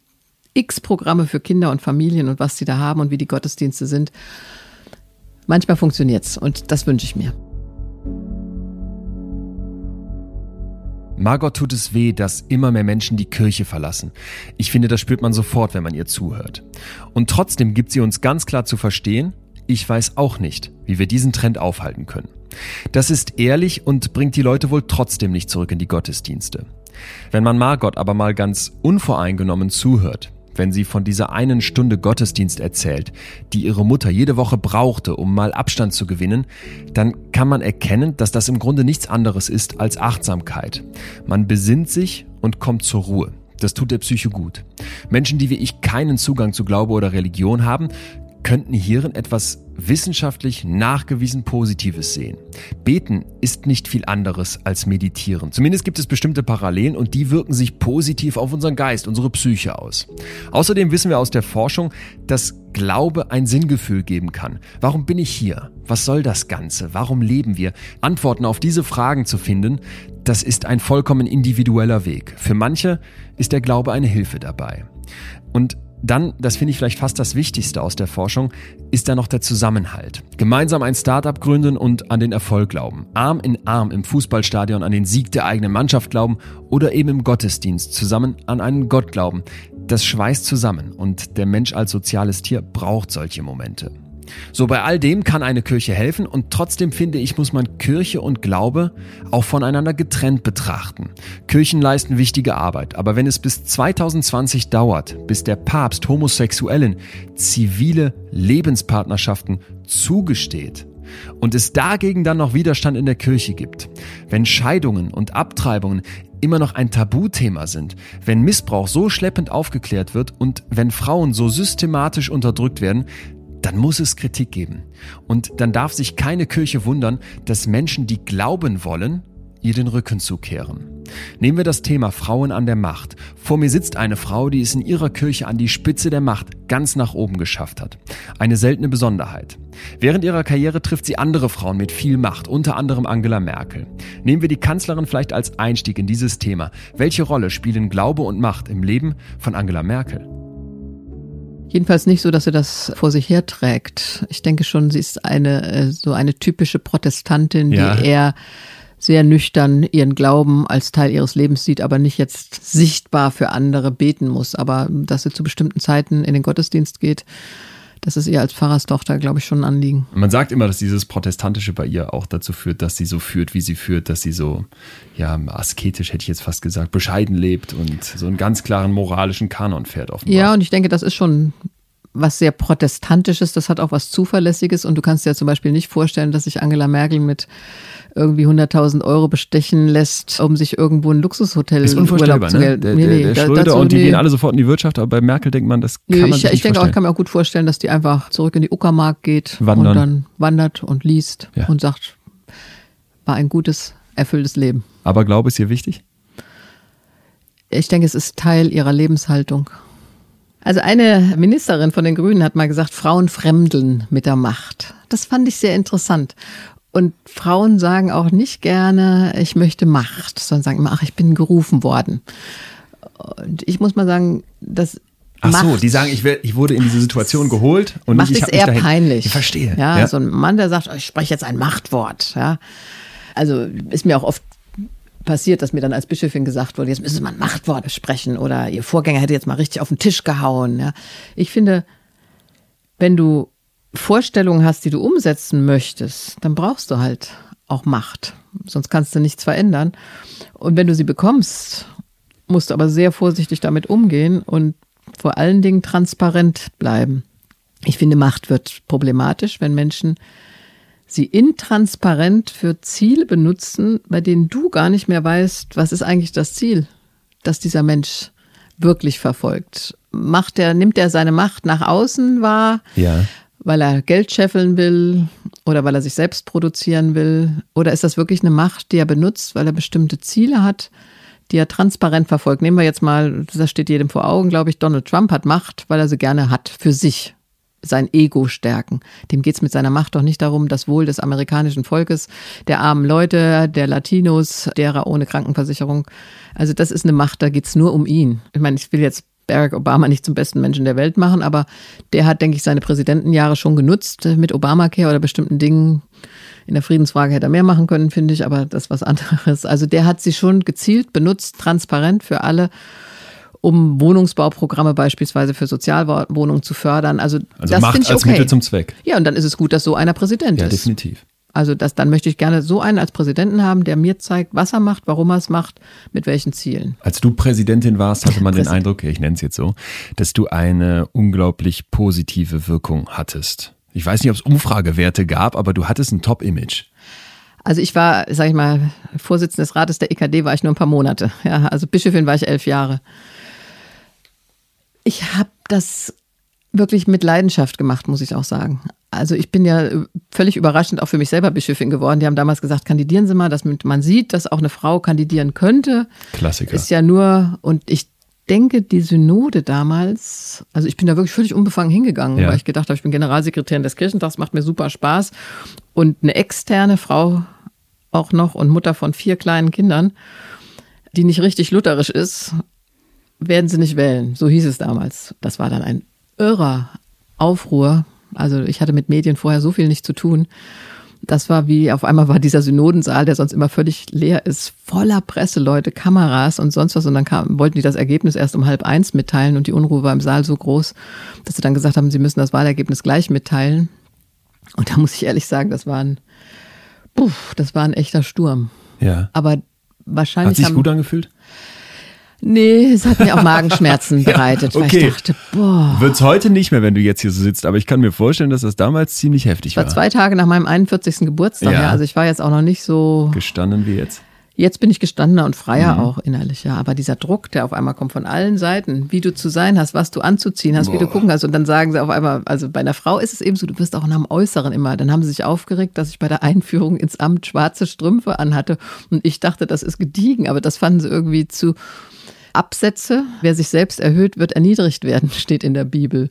x Programme für Kinder und Familien und was sie da haben und wie die Gottesdienste sind. Manchmal funktioniert es und das wünsche ich mir. Margot tut es weh, dass immer mehr Menschen die Kirche verlassen. Ich finde, das spürt man sofort, wenn man ihr zuhört. Und trotzdem gibt sie uns ganz klar zu verstehen, ich weiß auch nicht, wie wir diesen Trend aufhalten können. Das ist ehrlich und bringt die Leute wohl trotzdem nicht zurück in die Gottesdienste. Wenn man Margot aber mal ganz unvoreingenommen zuhört, wenn sie von dieser einen Stunde Gottesdienst erzählt, die ihre Mutter jede Woche brauchte, um mal Abstand zu gewinnen, dann kann man erkennen, dass das im Grunde nichts anderes ist als Achtsamkeit. Man besinnt sich und kommt zur Ruhe. Das tut der Psyche gut. Menschen, die wie ich keinen Zugang zu Glaube oder Religion haben, könnten hierin etwas wissenschaftlich nachgewiesen Positives sehen. Beten ist nicht viel anderes als meditieren. Zumindest gibt es bestimmte Parallelen und die wirken sich positiv auf unseren Geist, unsere Psyche aus. Außerdem wissen wir aus der Forschung, dass Glaube ein Sinngefühl geben kann. Warum bin ich hier? Was soll das Ganze? Warum leben wir? Antworten auf diese Fragen zu finden, das ist ein vollkommen individueller Weg. Für manche ist der Glaube eine Hilfe dabei. Und dann, das finde ich vielleicht fast das Wichtigste aus der Forschung, ist da noch der Zusammenhalt. Gemeinsam ein Startup gründen und an den Erfolg glauben. Arm in Arm im Fußballstadion an den Sieg der eigenen Mannschaft glauben oder eben im Gottesdienst zusammen an einen Gott glauben. Das schweißt zusammen und der Mensch als soziales Tier braucht solche Momente. So bei all dem kann eine Kirche helfen und trotzdem finde ich, muss man Kirche und Glaube auch voneinander getrennt betrachten. Kirchen leisten wichtige Arbeit, aber wenn es bis 2020 dauert, bis der Papst Homosexuellen zivile Lebenspartnerschaften zugesteht, und es dagegen dann noch Widerstand in der Kirche gibt, wenn Scheidungen und Abtreibungen immer noch ein Tabuthema sind, wenn Missbrauch so schleppend aufgeklärt wird und wenn Frauen so systematisch unterdrückt werden, dann muss es Kritik geben. Und dann darf sich keine Kirche wundern, dass Menschen, die glauben wollen, ihr den Rücken zukehren. Nehmen wir das Thema Frauen an der Macht. Vor mir sitzt eine Frau, die es in ihrer Kirche an die Spitze der Macht ganz nach oben geschafft hat. Eine seltene Besonderheit. Während ihrer Karriere trifft sie andere Frauen mit viel Macht, unter anderem Angela Merkel. Nehmen wir die Kanzlerin vielleicht als Einstieg in dieses Thema. Welche Rolle spielen Glaube und Macht im Leben von Angela Merkel? Jedenfalls nicht so, dass sie das vor sich herträgt. Ich denke schon, sie ist eine äh, so eine typische Protestantin, die ja. eher sehr nüchtern ihren Glauben als Teil ihres Lebens sieht, aber nicht jetzt sichtbar für andere beten muss. Aber dass sie zu bestimmten Zeiten in den Gottesdienst geht, das ist ihr als Pfarrerstochter, glaube ich, schon ein Anliegen. Man sagt immer, dass dieses Protestantische bei ihr auch dazu führt, dass sie so führt, wie sie führt, dass sie so, ja, asketisch hätte ich jetzt fast gesagt, bescheiden lebt und so einen ganz klaren moralischen Kanon fährt offenbar. Ja, und ich denke, das ist schon was sehr Protestantisches, das hat auch was Zuverlässiges und du kannst dir ja zum Beispiel nicht vorstellen, dass sich Angela Merkel mit irgendwie 100.000 Euro bestechen lässt, um sich irgendwo ein Luxushotel ist unvorstellbar, zu ne? Der, nee, nee, der, der Schröder und die nee. gehen alle sofort in die Wirtschaft, aber bei Merkel denkt man, das kann nee, man ich, sich Ich denke auch, ich kann mir auch gut vorstellen, dass die einfach zurück in die Uckermark geht Wandern. und dann wandert und liest ja. und sagt, war ein gutes, erfülltes Leben. Aber Glaube ist ihr wichtig? Ich denke, es ist Teil ihrer Lebenshaltung. Also eine Ministerin von den Grünen hat mal gesagt, Frauen fremdeln mit der Macht. Das fand ich sehr interessant. Und Frauen sagen auch nicht gerne, ich möchte Macht, sondern sagen immer, ach, ich bin gerufen worden. Und ich muss mal sagen, dass Ach Macht, so, die sagen, ich, wär, ich wurde in diese Situation geholt und Macht ich, ist eher peinlich. Ich verstehe. Ja, ja, so ein Mann, der sagt, ich spreche jetzt ein Machtwort. Ja, also ist mir auch oft passiert, dass mir dann als Bischöfin gesagt wurde, jetzt müssen Sie mal ein Machtwort sprechen oder Ihr Vorgänger hätte jetzt mal richtig auf den Tisch gehauen. Ja. Ich finde, wenn du Vorstellungen hast, die du umsetzen möchtest, dann brauchst du halt auch Macht. Sonst kannst du nichts verändern. Und wenn du sie bekommst, musst du aber sehr vorsichtig damit umgehen und vor allen Dingen transparent bleiben. Ich finde, Macht wird problematisch, wenn Menschen sie intransparent für Ziele benutzen, bei denen du gar nicht mehr weißt, was ist eigentlich das Ziel, das dieser Mensch wirklich verfolgt. Macht er, nimmt er seine Macht nach außen wahr, ja. weil er Geld scheffeln will oder weil er sich selbst produzieren will? Oder ist das wirklich eine Macht, die er benutzt, weil er bestimmte Ziele hat, die er transparent verfolgt? Nehmen wir jetzt mal, das steht jedem vor Augen, glaube ich, Donald Trump hat Macht, weil er sie gerne hat für sich sein Ego stärken. Dem geht es mit seiner Macht doch nicht darum, das Wohl des amerikanischen Volkes, der armen Leute, der Latinos, derer ohne Krankenversicherung. Also das ist eine Macht, da geht es nur um ihn. Ich meine, ich will jetzt Barack Obama nicht zum besten Menschen der Welt machen, aber der hat, denke ich, seine Präsidentenjahre schon genutzt mit Obamacare oder bestimmten Dingen. In der Friedensfrage hätte er mehr machen können, finde ich, aber das ist was anderes. Also der hat sie schon gezielt benutzt, transparent für alle um Wohnungsbauprogramme beispielsweise für Sozialwohnungen zu fördern. Also, also das Macht ich als okay. Mittel zum Zweck. Ja, und dann ist es gut, dass so einer Präsident ja, ist. Ja, definitiv. Also das, dann möchte ich gerne so einen als Präsidenten haben, der mir zeigt, was er macht, warum er es macht, mit welchen Zielen. Als du Präsidentin warst, hatte man den Eindruck, ich nenne es jetzt so, dass du eine unglaublich positive Wirkung hattest. Ich weiß nicht, ob es Umfragewerte gab, aber du hattest ein Top-Image. Also ich war, sage ich mal, Vorsitzende des Rates der EKD war ich nur ein paar Monate. Ja, also Bischöfin war ich elf Jahre. Ich habe das wirklich mit Leidenschaft gemacht, muss ich auch sagen. Also ich bin ja völlig überraschend auch für mich selber Bischöfin geworden. Die haben damals gesagt, kandidieren Sie mal, dass man sieht, dass auch eine Frau kandidieren könnte. Klassiker. Ist ja nur, und ich denke, die Synode damals, also ich bin da wirklich völlig unbefangen hingegangen, ja. weil ich gedacht habe, ich bin Generalsekretärin des Kirchentags, macht mir super Spaß. Und eine externe Frau auch noch und Mutter von vier kleinen Kindern, die nicht richtig lutherisch ist, werden sie nicht wählen. So hieß es damals. Das war dann ein irrer Aufruhr. Also ich hatte mit Medien vorher so viel nicht zu tun. Das war wie, auf einmal war dieser Synodensaal, der sonst immer völlig leer ist, voller Presseleute, Kameras und sonst was. Und dann kam, wollten die das Ergebnis erst um halb eins mitteilen und die Unruhe war im Saal so groß, dass sie dann gesagt haben, sie müssen das Wahlergebnis gleich mitteilen. Und da muss ich ehrlich sagen, das war ein, puff, das war ein echter Sturm. Ja. Aber wahrscheinlich. Hat sich haben, gut angefühlt? Nee, es hat mir auch Magenschmerzen bereitet, ja, okay. weil ich dachte, boah. Wird's heute nicht mehr, wenn du jetzt hier so sitzt, aber ich kann mir vorstellen, dass das damals ziemlich heftig war. war zwei Tage nach meinem 41. Geburtstag, ja. ja. Also ich war jetzt auch noch nicht so. Gestanden wie jetzt. Jetzt bin ich gestandener und freier mhm. auch innerlich, ja. Aber dieser Druck, der auf einmal kommt von allen Seiten, wie du zu sein hast, was du anzuziehen hast, Boah. wie du gucken hast. Und dann sagen sie auf einmal, also bei einer Frau ist es eben so, du wirst auch nach dem Äußeren immer. Dann haben sie sich aufgeregt, dass ich bei der Einführung ins Amt schwarze Strümpfe anhatte. Und ich dachte, das ist gediegen, aber das fanden sie irgendwie zu Absätze. Wer sich selbst erhöht, wird erniedrigt werden, steht in der Bibel.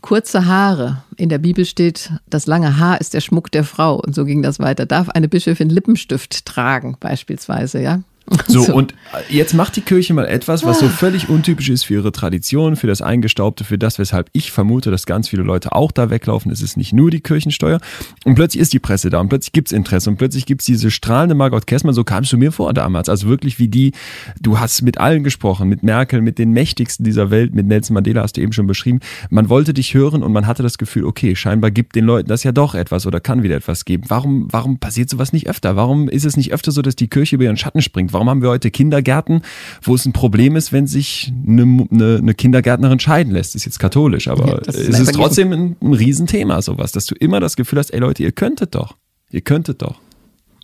Kurze Haare. In der Bibel steht, das lange Haar ist der Schmuck der Frau. Und so ging das weiter. Darf eine Bischöfin Lippenstift tragen, beispielsweise, ja? So, so, und jetzt macht die Kirche mal etwas, was so ah. völlig untypisch ist für ihre Tradition, für das Eingestaubte, für das, weshalb ich vermute, dass ganz viele Leute auch da weglaufen. Es ist nicht nur die Kirchensteuer. Und plötzlich ist die Presse da und plötzlich gibt's Interesse und plötzlich gibt's diese strahlende Margot Kessmann, so kamst du mir vor damals. Also wirklich wie die, du hast mit allen gesprochen, mit Merkel, mit den Mächtigsten dieser Welt, mit Nelson Mandela hast du eben schon beschrieben. Man wollte dich hören und man hatte das Gefühl, okay, scheinbar gibt den Leuten das ja doch etwas oder kann wieder etwas geben. Warum, warum passiert sowas nicht öfter? Warum ist es nicht öfter so, dass die Kirche über ihren Schatten springt? Warum haben wir heute Kindergärten, wo es ein Problem ist, wenn sich eine, eine, eine Kindergärtnerin scheiden lässt? Ist jetzt katholisch, aber ja, es ist trotzdem ein, ein Riesenthema, sowas, dass du immer das Gefühl hast, ey Leute, ihr könntet doch. Ihr könntet doch.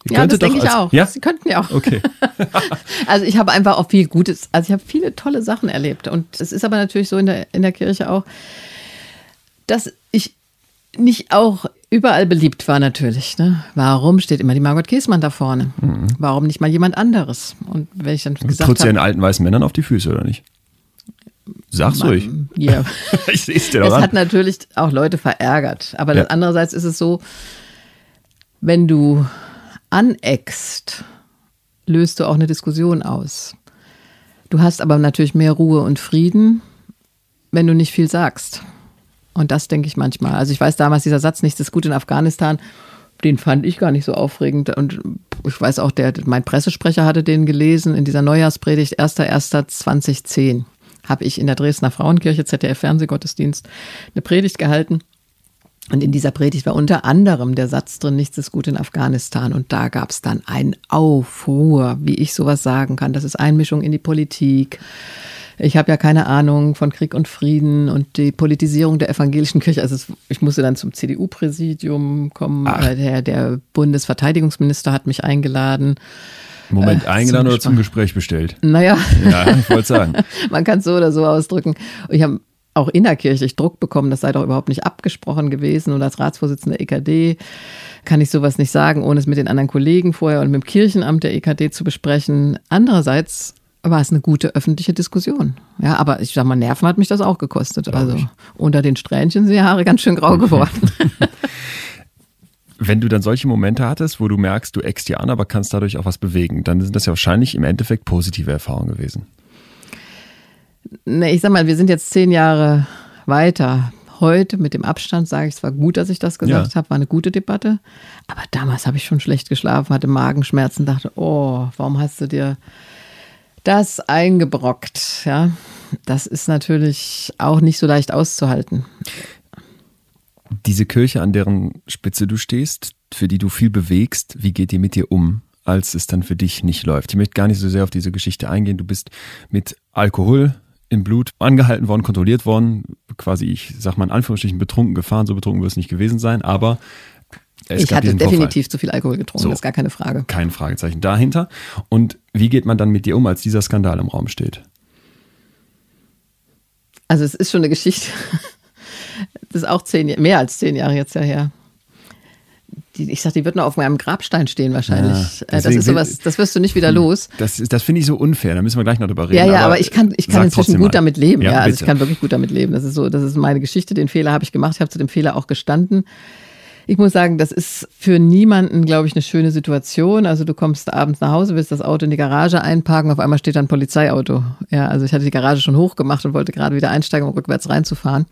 Ihr ja, das denke ich auch. Ja? Sie könnten ja auch. Okay. also ich habe einfach auch viel Gutes, also ich habe viele tolle Sachen erlebt. Und es ist aber natürlich so in der, in der Kirche auch, dass ich nicht auch überall beliebt war natürlich. Ne? Warum steht immer die Margot Käßmann da vorne? Mhm. Warum nicht mal jemand anderes? Und wenn ich dann gesagt Trittst du den alten weißen Männern auf die Füße oder nicht? Sag's man, ruhig. Ja. ich seh's dir doch Es hat natürlich auch Leute verärgert. Aber ja. andererseits ist es so, wenn du aneckst, löst du auch eine Diskussion aus. Du hast aber natürlich mehr Ruhe und Frieden, wenn du nicht viel sagst. Und das denke ich manchmal. Also ich weiß damals, dieser Satz, nichts ist gut in Afghanistan, den fand ich gar nicht so aufregend. Und ich weiß auch, der, mein Pressesprecher hatte den gelesen in dieser Neujahrspredigt 1.1.2010. Habe ich in der Dresdner Frauenkirche, ZDF Fernsehgottesdienst, eine Predigt gehalten. Und in dieser Predigt war unter anderem der Satz drin, nichts ist gut in Afghanistan. Und da gab es dann einen Aufruhr, wie ich sowas sagen kann. Das ist Einmischung in die Politik ich habe ja keine Ahnung von Krieg und Frieden und die Politisierung der evangelischen Kirche. Also es, ich musste dann zum CDU-Präsidium kommen. Ach. Der, der Bundesverteidigungsminister hat mich eingeladen. Moment, äh, eingeladen zum oder zum Gespräch bestellt? Naja. Ja, ich wollte sagen. Man kann es so oder so ausdrücken. Ich habe auch innerkirchlich Druck bekommen, das sei doch überhaupt nicht abgesprochen gewesen. Und als Ratsvorsitzender EKD kann ich sowas nicht sagen, ohne es mit den anderen Kollegen vorher und mit dem Kirchenamt der EKD zu besprechen. Andererseits war es eine gute öffentliche Diskussion. Ja, aber ich sag mal, Nerven hat mich das auch gekostet. Also ich. unter den Strähnchen sind die Haare ganz schön grau geworden. Wenn du dann solche Momente hattest, wo du merkst, du eckst dir an, aber kannst dadurch auch was bewegen, dann sind das ja wahrscheinlich im Endeffekt positive Erfahrungen gewesen. Nee, ich sag mal, wir sind jetzt zehn Jahre weiter. Heute mit dem Abstand sage ich, es war gut, dass ich das gesagt ja. habe, war eine gute Debatte. Aber damals habe ich schon schlecht geschlafen, hatte Magenschmerzen, dachte, oh, warum hast du dir das eingebrockt. Ja, das ist natürlich auch nicht so leicht auszuhalten. Diese Kirche, an deren Spitze du stehst, für die du viel bewegst, wie geht die mit dir um, als es dann für dich nicht läuft? Ich möchte gar nicht so sehr auf diese Geschichte eingehen. Du bist mit Alkohol im Blut angehalten worden, kontrolliert worden, quasi, ich sag mal in Anführungsstrichen, betrunken gefahren. So betrunken wird es nicht gewesen sein, aber ich hatte definitiv Vorfall. zu viel Alkohol getrunken, so, das ist gar keine Frage. Kein Fragezeichen dahinter. Und wie geht man dann mit dir um, als dieser Skandal im Raum steht? Also es ist schon eine Geschichte, das ist auch zehn, mehr als zehn Jahre jetzt ja her. Die, ich sag, die wird noch auf meinem Grabstein stehen wahrscheinlich. Ja, äh, das ist sowas, das wirst du nicht wieder hm, los. Das, das finde ich so unfair, da müssen wir gleich noch drüber reden. Ja, ja, aber, aber ich kann, ich kann inzwischen gut mal. damit leben. Ja, ja also ich kann wirklich gut damit leben. Das ist so, das ist meine Geschichte. Den Fehler habe ich gemacht, ich habe zu dem Fehler auch gestanden. Ich muss sagen, das ist für niemanden, glaube ich, eine schöne Situation. Also du kommst abends nach Hause, willst das Auto in die Garage einparken, auf einmal steht da ein Polizeiauto. Ja, also ich hatte die Garage schon hochgemacht und wollte gerade wieder einsteigen, um rückwärts reinzufahren.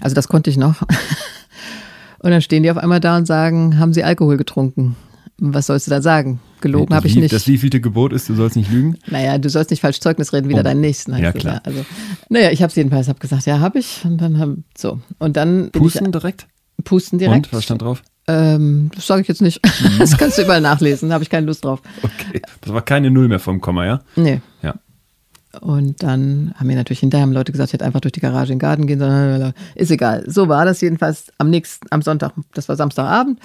Also das konnte ich noch. Und dann stehen die auf einmal da und sagen, haben sie Alkohol getrunken? Was sollst du da sagen? Gelogen habe ich nicht. Das wievielte Gebot ist, du sollst nicht lügen? Naja, du sollst nicht falsch Zeugnis reden, wieder oh. deinen Nächsten. Ja, klar. Also, naja, ich habe es jedenfalls hab gesagt, ja, habe ich. Und dann haben, so. Und dann. Pusten ich, direkt? Pusten direkt. Und was stand drauf? Ähm, das sage ich jetzt nicht. Mhm. Das kannst du überall nachlesen, da habe ich keine Lust drauf. Okay. Das war keine Null mehr vom Komma, ja? Nee. Ja. Und dann haben mir natürlich hinterher haben Leute gesagt, ich hätte einfach durch die Garage in den Garten gehen sollen. Ist egal. So war das jedenfalls am nächsten, am Sonntag, das war Samstagabend.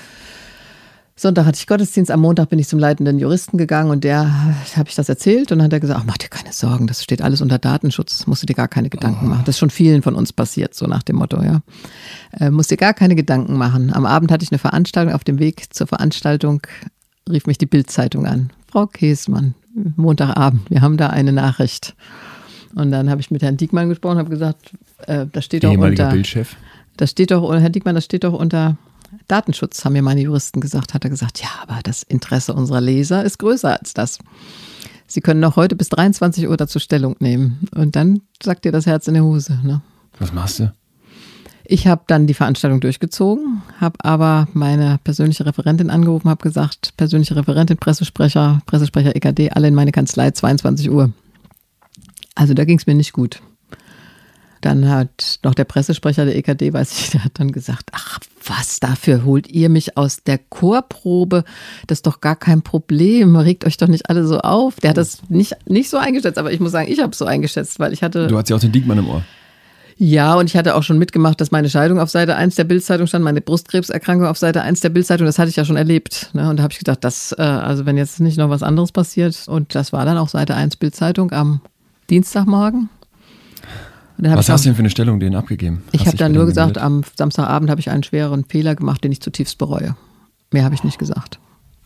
Sonntag hatte ich Gottesdienst, am Montag bin ich zum leitenden Juristen gegangen und der habe ich das erzählt und dann hat er gesagt, ach, mach dir keine Sorgen, das steht alles unter Datenschutz, musst du dir gar keine Gedanken oh. machen. Das ist schon vielen von uns passiert, so nach dem Motto, ja. Äh, musst dir gar keine Gedanken machen. Am Abend hatte ich eine Veranstaltung, auf dem Weg zur Veranstaltung rief mich die Bildzeitung an. Frau Käsmann, Montagabend, wir haben da eine Nachricht. Und dann habe ich mit Herrn Diekmann gesprochen, habe gesagt, äh, das steht doch unter. Bildchef. Das steht doch, Herr Diekmann, das steht doch unter Datenschutz, haben mir meine Juristen gesagt, hat er gesagt, ja, aber das Interesse unserer Leser ist größer als das. Sie können noch heute bis 23 Uhr dazu Stellung nehmen. Und dann sagt dir das Herz in der Hose. Ne? Was machst du? Ich habe dann die Veranstaltung durchgezogen, habe aber meine persönliche Referentin angerufen, habe gesagt, persönliche Referentin, Pressesprecher, Pressesprecher EKD, alle in meine Kanzlei, 22 Uhr. Also da ging es mir nicht gut. Dann hat noch der Pressesprecher der EKD, weiß ich, der hat dann gesagt, ach was, dafür holt ihr mich aus der Chorprobe? Das ist doch gar kein Problem. Regt euch doch nicht alle so auf. Der hat das nicht, nicht so eingeschätzt, aber ich muss sagen, ich habe es so eingeschätzt, weil ich hatte. Du hattest ja auch den Diekmann im Ohr. Ja, und ich hatte auch schon mitgemacht, dass meine Scheidung auf Seite 1 der Bildzeitung stand, meine Brustkrebserkrankung auf Seite 1 der Bildzeitung, das hatte ich ja schon erlebt. Ne? Und da habe ich gedacht, das, äh, also wenn jetzt nicht noch was anderes passiert, und das war dann auch Seite 1 Bildzeitung am Dienstagmorgen. Was hast du denn für eine Stellung denen abgegeben? Ich habe dann nur gesagt, am Samstagabend habe ich einen schweren Fehler gemacht, den ich zutiefst bereue. Mehr habe ich nicht gesagt.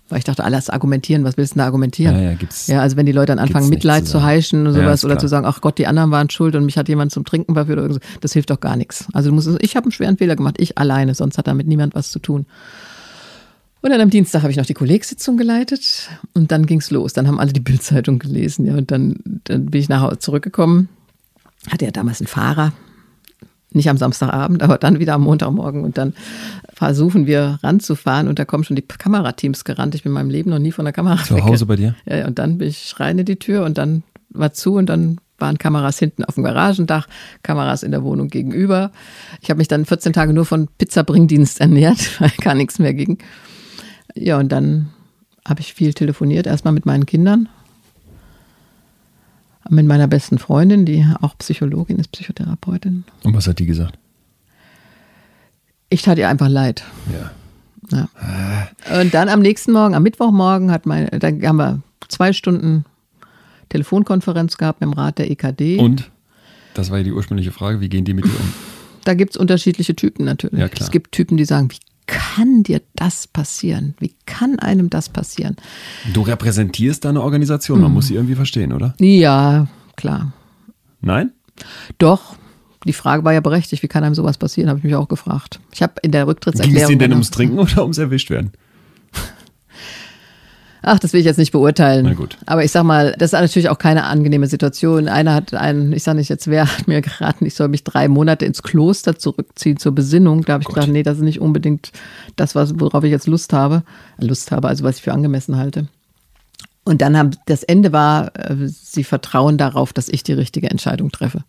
Weil ich dachte, alles argumentieren, was willst du da argumentieren? Ja, ja, gibt's, ja also wenn die Leute dann anfangen, Mitleid zu, zu heischen und sowas ja, oder zu sagen, ach Gott, die anderen waren schuld und mich hat jemand zum Trinken verführt oder so, das hilft doch gar nichts. Also du musst, ich habe einen schweren Fehler gemacht, ich alleine, sonst hat damit niemand was zu tun. Und dann am Dienstag habe ich noch die Kollegsitzung geleitet und dann ging es los. Dann haben alle die Bildzeitung gelesen, ja, und dann, dann bin ich nach Hause zurückgekommen hatte ja damals einen Fahrer, nicht am Samstagabend, aber dann wieder am Montagmorgen und dann versuchen wir ranzufahren und da kommen schon die Kamerateams gerannt. Ich bin in meinem Leben noch nie von der Kamera Zu Hause bei dir? Ja, und dann bin ich rein in die Tür und dann war zu und dann waren Kameras hinten auf dem Garagendach, Kameras in der Wohnung gegenüber. Ich habe mich dann 14 Tage nur von Pizzabringdienst ernährt, weil gar nichts mehr ging. Ja, und dann habe ich viel telefoniert, erstmal mit meinen Kindern mit meiner besten Freundin, die auch Psychologin ist, Psychotherapeutin. Und was hat die gesagt? Ich tat ihr einfach leid. Ja. ja. Ah. Und dann am nächsten Morgen, am Mittwochmorgen, hat meine, da haben wir zwei Stunden Telefonkonferenz gehabt mit dem Rat der EKD. Und? Das war ja die ursprüngliche Frage, wie gehen die mit dir um? Da gibt es unterschiedliche Typen natürlich. Ja. Es gibt Typen, die sagen, wie kann dir das passieren? Wie kann einem das passieren? Du repräsentierst deine Organisation, man mhm. muss sie irgendwie verstehen, oder? Ja, klar. Nein? Doch. Die Frage war ja berechtigt, wie kann einem sowas passieren, habe ich mich auch gefragt. Ich habe in der Rücktrittserklärung. Ging es Ihnen denn ums Trinken oder ums Erwischtwerden? Ach, das will ich jetzt nicht beurteilen. Na gut. Aber ich sag mal, das ist natürlich auch keine angenehme Situation. Einer hat einen, ich sage nicht jetzt wer, hat mir geraten, ich soll mich drei Monate ins Kloster zurückziehen zur Besinnung. Da habe ich Gott. gedacht, nee, das ist nicht unbedingt das, was, worauf ich jetzt Lust habe. Lust habe, also was ich für angemessen halte. Und dann haben, das Ende war, äh, sie vertrauen darauf, dass ich die richtige Entscheidung treffe.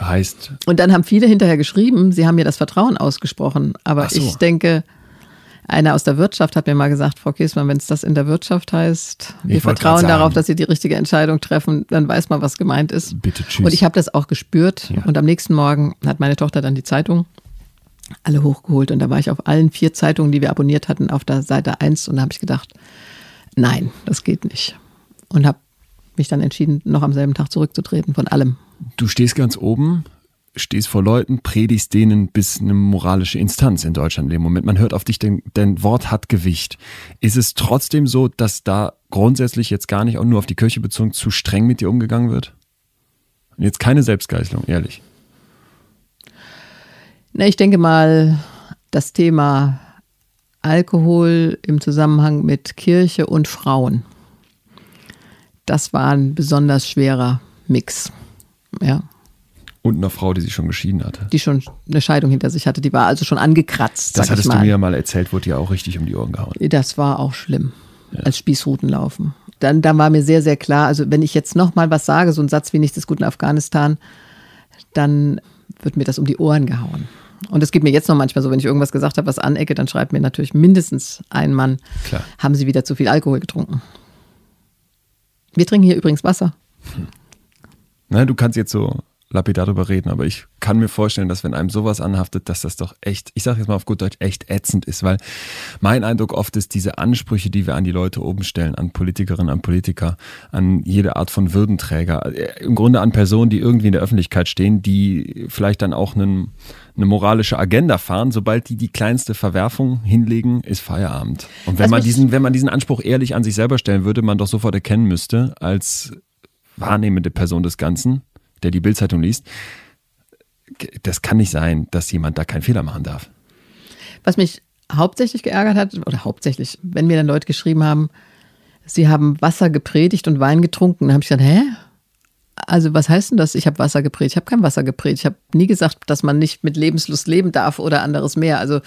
Heißt. Und dann haben viele hinterher geschrieben, sie haben mir das Vertrauen ausgesprochen. Aber so. ich denke, einer aus der Wirtschaft hat mir mal gesagt, Frau Kiesmann, wenn es das in der Wirtschaft heißt, wir ich vertrauen darauf, dass Sie die richtige Entscheidung treffen, dann weiß man, was gemeint ist. Bitte tschüss. Und ich habe das auch gespürt. Ja. Und am nächsten Morgen hat meine Tochter dann die Zeitung alle hochgeholt. Und da war ich auf allen vier Zeitungen, die wir abonniert hatten, auf der Seite 1. Und da habe ich gedacht, nein, das geht nicht. Und habe mich dann entschieden, noch am selben Tag zurückzutreten von allem. Du stehst ganz oben stehst vor Leuten, predigst denen bis eine moralische Instanz in Deutschland in dem Moment. Man hört auf dich, denn dein Wort hat Gewicht. Ist es trotzdem so, dass da grundsätzlich jetzt gar nicht auch nur auf die Kirche bezogen zu streng mit dir umgegangen wird? Und jetzt keine Selbstgeißelung, ehrlich. Na, ich denke mal, das Thema Alkohol im Zusammenhang mit Kirche und Frauen, das war ein besonders schwerer Mix. Ja. Und einer Frau, die sich schon geschieden hatte. Die schon eine Scheidung hinter sich hatte. Die war also schon angekratzt. Das hattest du mir ja mal erzählt, wurde ja auch richtig um die Ohren gehauen. Das war auch schlimm. Ja. Als Spießrutenlaufen. Dann, dann war mir sehr, sehr klar, also wenn ich jetzt nochmal was sage, so ein Satz wie nichts ist gut in Afghanistan, dann wird mir das um die Ohren gehauen. Und es geht mir jetzt noch manchmal so, wenn ich irgendwas gesagt habe, was anecke, dann schreibt mir natürlich mindestens ein Mann, Klar. haben Sie wieder zu viel Alkohol getrunken. Wir trinken hier übrigens Wasser. Hm. Na, du kannst jetzt so lapidar darüber reden, aber ich kann mir vorstellen, dass wenn einem sowas anhaftet, dass das doch echt, ich sage jetzt mal auf gut Deutsch, echt ätzend ist, weil mein Eindruck oft ist, diese Ansprüche, die wir an die Leute oben stellen, an Politikerinnen, an Politiker, an jede Art von Würdenträger, äh, im Grunde an Personen, die irgendwie in der Öffentlichkeit stehen, die vielleicht dann auch einen, eine moralische Agenda fahren, sobald die die kleinste Verwerfung hinlegen, ist Feierabend. Und wenn man diesen, wenn man diesen Anspruch ehrlich an sich selber stellen würde, man doch sofort erkennen müsste, als wahrnehmende Person des Ganzen, der die Bildzeitung liest, das kann nicht sein, dass jemand da keinen Fehler machen darf. Was mich hauptsächlich geärgert hat, oder hauptsächlich, wenn mir dann Leute geschrieben haben, sie haben Wasser gepredigt und Wein getrunken, dann habe ich gesagt, hä? Also was heißt denn das? Ich habe Wasser gepredigt. Ich habe kein Wasser gepredigt. Ich habe nie gesagt, dass man nicht mit Lebenslust leben darf oder anderes mehr. Also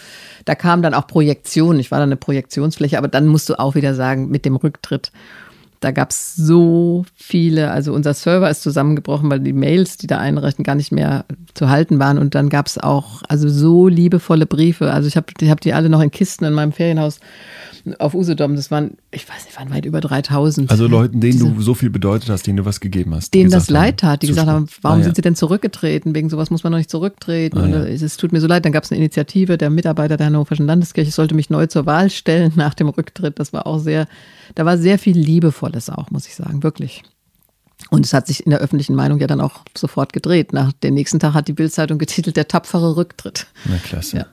da kam dann auch Projektion. Ich war dann eine Projektionsfläche, aber dann musst du auch wieder sagen, mit dem Rücktritt da gab es so viele, also unser Server ist zusammengebrochen, weil die Mails, die da einreichten, gar nicht mehr zu halten waren. Und dann gab es auch also so liebevolle Briefe. Also ich habe ich hab die alle noch in Kisten in meinem Ferienhaus auf Usedom, das waren, ich weiß nicht, waren weit über 3000. Also Leuten, denen Diese, du so viel bedeutet hast, denen du was gegeben hast. Denen das leid tat, die gesagt haben, warum ah, ja. sind sie denn zurückgetreten? Wegen sowas muss man noch nicht zurücktreten. Ah, ja. Es tut mir so leid. Dann gab es eine Initiative, der Mitarbeiter der Hannoverschen Landeskirche sollte mich neu zur Wahl stellen nach dem Rücktritt. Das war auch sehr, da war sehr viel Liebevolles auch, muss ich sagen, wirklich. Und es hat sich in der öffentlichen Meinung ja dann auch sofort gedreht. Nach dem nächsten Tag hat die Bildzeitung getitelt Der tapfere Rücktritt. Na klasse. Ja.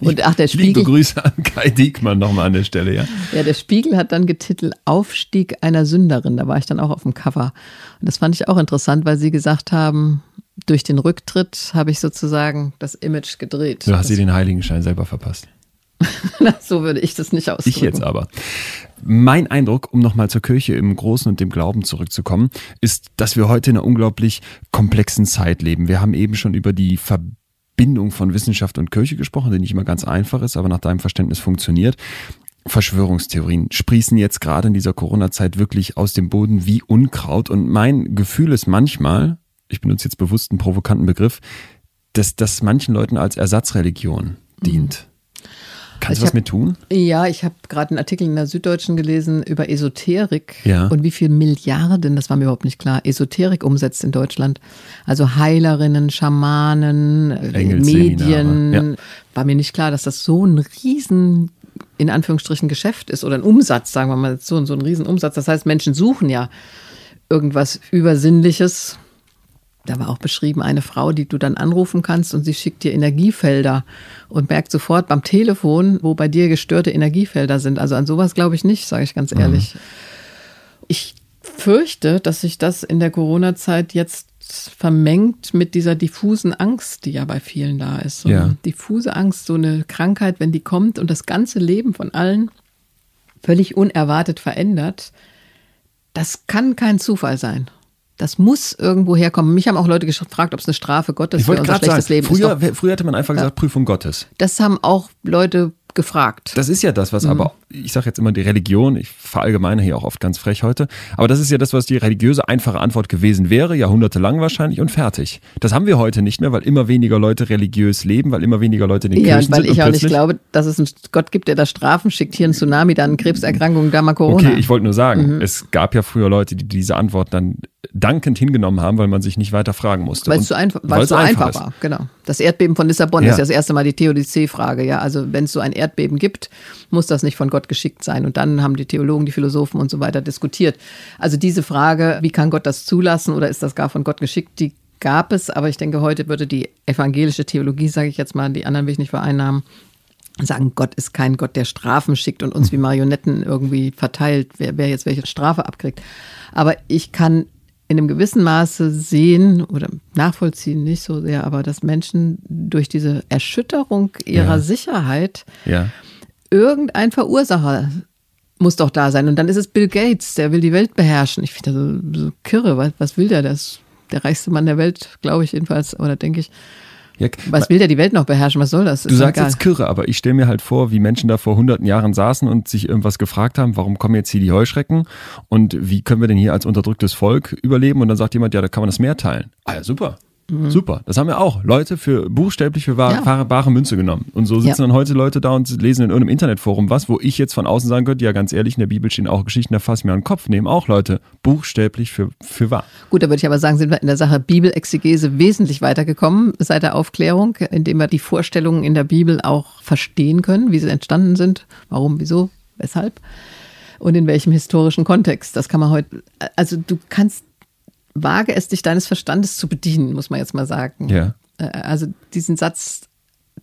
Und ach, der Spiegel. Liebe Grüße an Kai Diekmann nochmal an der Stelle, ja. Ja, der Spiegel hat dann getitelt Aufstieg einer Sünderin. Da war ich dann auch auf dem Cover. Und das fand ich auch interessant, weil sie gesagt haben, durch den Rücktritt habe ich sozusagen das Image gedreht. Du hast sie den Heiligenschein selber verpasst. so würde ich das nicht ausdrücken. Ich jetzt aber. Mein Eindruck, um nochmal zur Kirche im Großen und dem Glauben zurückzukommen, ist, dass wir heute in einer unglaublich komplexen Zeit leben. Wir haben eben schon über die Verbindung Bindung von Wissenschaft und Kirche gesprochen, die nicht immer ganz einfach ist, aber nach deinem Verständnis funktioniert. Verschwörungstheorien sprießen jetzt gerade in dieser Corona-Zeit wirklich aus dem Boden wie Unkraut. Und mein Gefühl ist manchmal, ich benutze jetzt bewusst einen provokanten Begriff, dass das manchen Leuten als Ersatzreligion dient. Mhm. Kannst du was hab, mit tun? Ja, ich habe gerade einen Artikel in der Süddeutschen gelesen über Esoterik ja. und wie viel Milliarden, das war mir überhaupt nicht klar, Esoterik umsetzt in Deutschland. Also Heilerinnen, Schamanen, äh, Medien. Ja. War mir nicht klar, dass das so ein riesen in Anführungsstrichen Geschäft ist oder ein Umsatz, sagen wir mal so, so ein Riesenumsatz. Das heißt, Menschen suchen ja irgendwas Übersinnliches, da war auch beschrieben, eine Frau, die du dann anrufen kannst und sie schickt dir Energiefelder und merkt sofort beim Telefon, wo bei dir gestörte Energiefelder sind. Also an sowas glaube ich nicht, sage ich ganz mhm. ehrlich. Mhm. Ich fürchte, dass sich das in der Corona-Zeit jetzt vermengt mit dieser diffusen Angst, die ja bei vielen da ist. So ja. diffuse Angst, so eine Krankheit, wenn die kommt und das ganze Leben von allen völlig unerwartet verändert, das kann kein Zufall sein. Das muss irgendwo herkommen. Mich haben auch Leute gefragt, ob es eine Strafe Gottes für unser schlechtes sagen, Leben früher, ist. Früher hätte man einfach gesagt, Prüfung Gottes. Das haben auch Leute gefragt. Das ist ja das, was mhm. aber, ich sage jetzt immer die Religion, ich verallgemeine hier auch oft ganz frech heute, aber das ist ja das, was die religiöse einfache Antwort gewesen wäre, jahrhundertelang wahrscheinlich und fertig. Das haben wir heute nicht mehr, weil immer weniger Leute religiös leben, weil immer weniger Leute in den ja, Kirchen sind. Ja, weil ich auch nicht glaube, dass es einen Gott gibt, der da Strafen schickt, hier ein Tsunami, dann Krebserkrankungen, da mal Corona. Okay, ich wollte nur sagen, mhm. es gab ja früher Leute, die diese Antwort dann dankend hingenommen haben, weil man sich nicht weiter fragen musste. Weil es so einfach, weil es so einfach, einfach war, genau. Das Erdbeben von Lissabon ja. ist ja das erste Mal die Theodizee-Frage. Ja, also wenn es so ein Erdbeben gibt, muss das nicht von Gott geschickt sein. Und dann haben die Theologen, die Philosophen und so weiter diskutiert. Also diese Frage, wie kann Gott das zulassen oder ist das gar von Gott geschickt, die gab es. Aber ich denke, heute würde die evangelische Theologie, sage ich jetzt mal, die anderen will ich nicht vereinnahmen, sagen, Gott ist kein Gott, der Strafen schickt und uns wie Marionetten irgendwie verteilt, wer, wer jetzt welche Strafe abkriegt. Aber ich kann in einem gewissen Maße sehen oder nachvollziehen, nicht so sehr, aber dass Menschen durch diese Erschütterung ihrer ja. Sicherheit ja. irgendein Verursacher muss doch da sein. Und dann ist es Bill Gates, der will die Welt beherrschen. Ich finde das so, so kirre. Was, was will der? Das der reichste Mann der Welt, glaube ich jedenfalls, oder denke ich. Ja, Was will der die Welt noch beherrschen? Was soll das? Du sagst egal. jetzt Kirre, aber ich stelle mir halt vor, wie Menschen da vor hunderten Jahren saßen und sich irgendwas gefragt haben, warum kommen jetzt hier die Heuschrecken und wie können wir denn hier als unterdrücktes Volk überleben? Und dann sagt jemand, ja, da kann man das Meer teilen. Ah ja, super. Mhm. Super. Das haben ja auch Leute für buchstäblich für wahre, ja. bare Münze genommen. Und so sitzen ja. dann heute Leute da und lesen in irgendeinem Internetforum was, wo ich jetzt von außen sagen könnte, ja ganz ehrlich, in der Bibel stehen auch Geschichten, da fasse ich mir an den Kopf, nehmen auch Leute buchstäblich für, für wahr. Gut, da würde ich aber sagen, sind wir in der Sache Bibelexegese wesentlich weitergekommen seit der Aufklärung, indem wir die Vorstellungen in der Bibel auch verstehen können, wie sie entstanden sind, warum, wieso, weshalb und in welchem historischen Kontext. Das kann man heute, also du kannst wage es, dich deines Verstandes zu bedienen, muss man jetzt mal sagen. Ja. Äh, also diesen Satz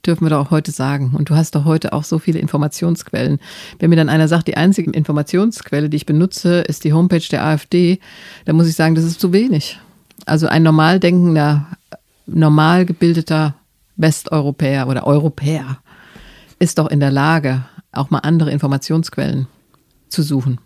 dürfen wir doch auch heute sagen. Und du hast doch heute auch so viele Informationsquellen. Wenn mir dann einer sagt, die einzige Informationsquelle, die ich benutze, ist die Homepage der AfD, dann muss ich sagen, das ist zu wenig. Also ein normal denkender, normal gebildeter Westeuropäer oder Europäer ist doch in der Lage, auch mal andere Informationsquellen zu suchen.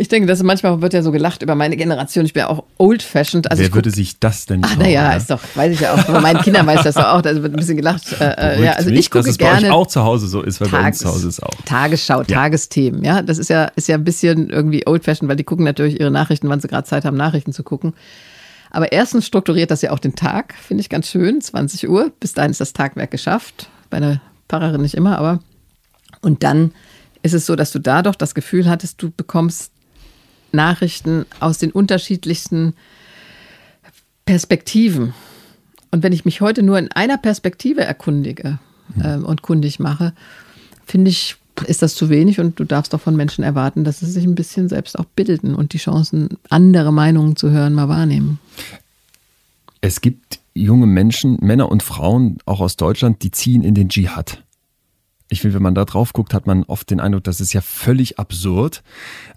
Ich denke, dass manchmal wird ja so gelacht über meine Generation. Ich bin ja auch old-fashioned. Also Wer würde sich das denn Ach, naja, ist doch, weiß ich ja auch. Bei meinen Kindern weiß das doch auch. Da wird ein bisschen gelacht. Äh, äh ja, also ich gucke dass es gerne. Bei euch auch zu Hause so ist, weil Tages, bei uns zu Hause ist auch. Tagesschau, ja. Tagesthemen. Ja, das ist ja, ist ja ein bisschen irgendwie old-fashioned, weil die gucken natürlich ihre Nachrichten, wann sie gerade Zeit haben, Nachrichten zu gucken. Aber erstens strukturiert das ja auch den Tag, finde ich ganz schön. 20 Uhr. Bis dahin ist das Tagwerk geschafft. Bei einer Pfarrerin nicht immer, aber. Und dann ist es so, dass du da doch das Gefühl hattest, du bekommst Nachrichten aus den unterschiedlichsten Perspektiven. Und wenn ich mich heute nur in einer Perspektive erkundige äh, und kundig mache, finde ich, ist das zu wenig und du darfst doch von Menschen erwarten, dass sie sich ein bisschen selbst auch bilden und die Chancen, andere Meinungen zu hören, mal wahrnehmen. Es gibt junge Menschen, Männer und Frauen, auch aus Deutschland, die ziehen in den Dschihad ich finde, wenn man da drauf guckt, hat man oft den Eindruck, das ist ja völlig absurd.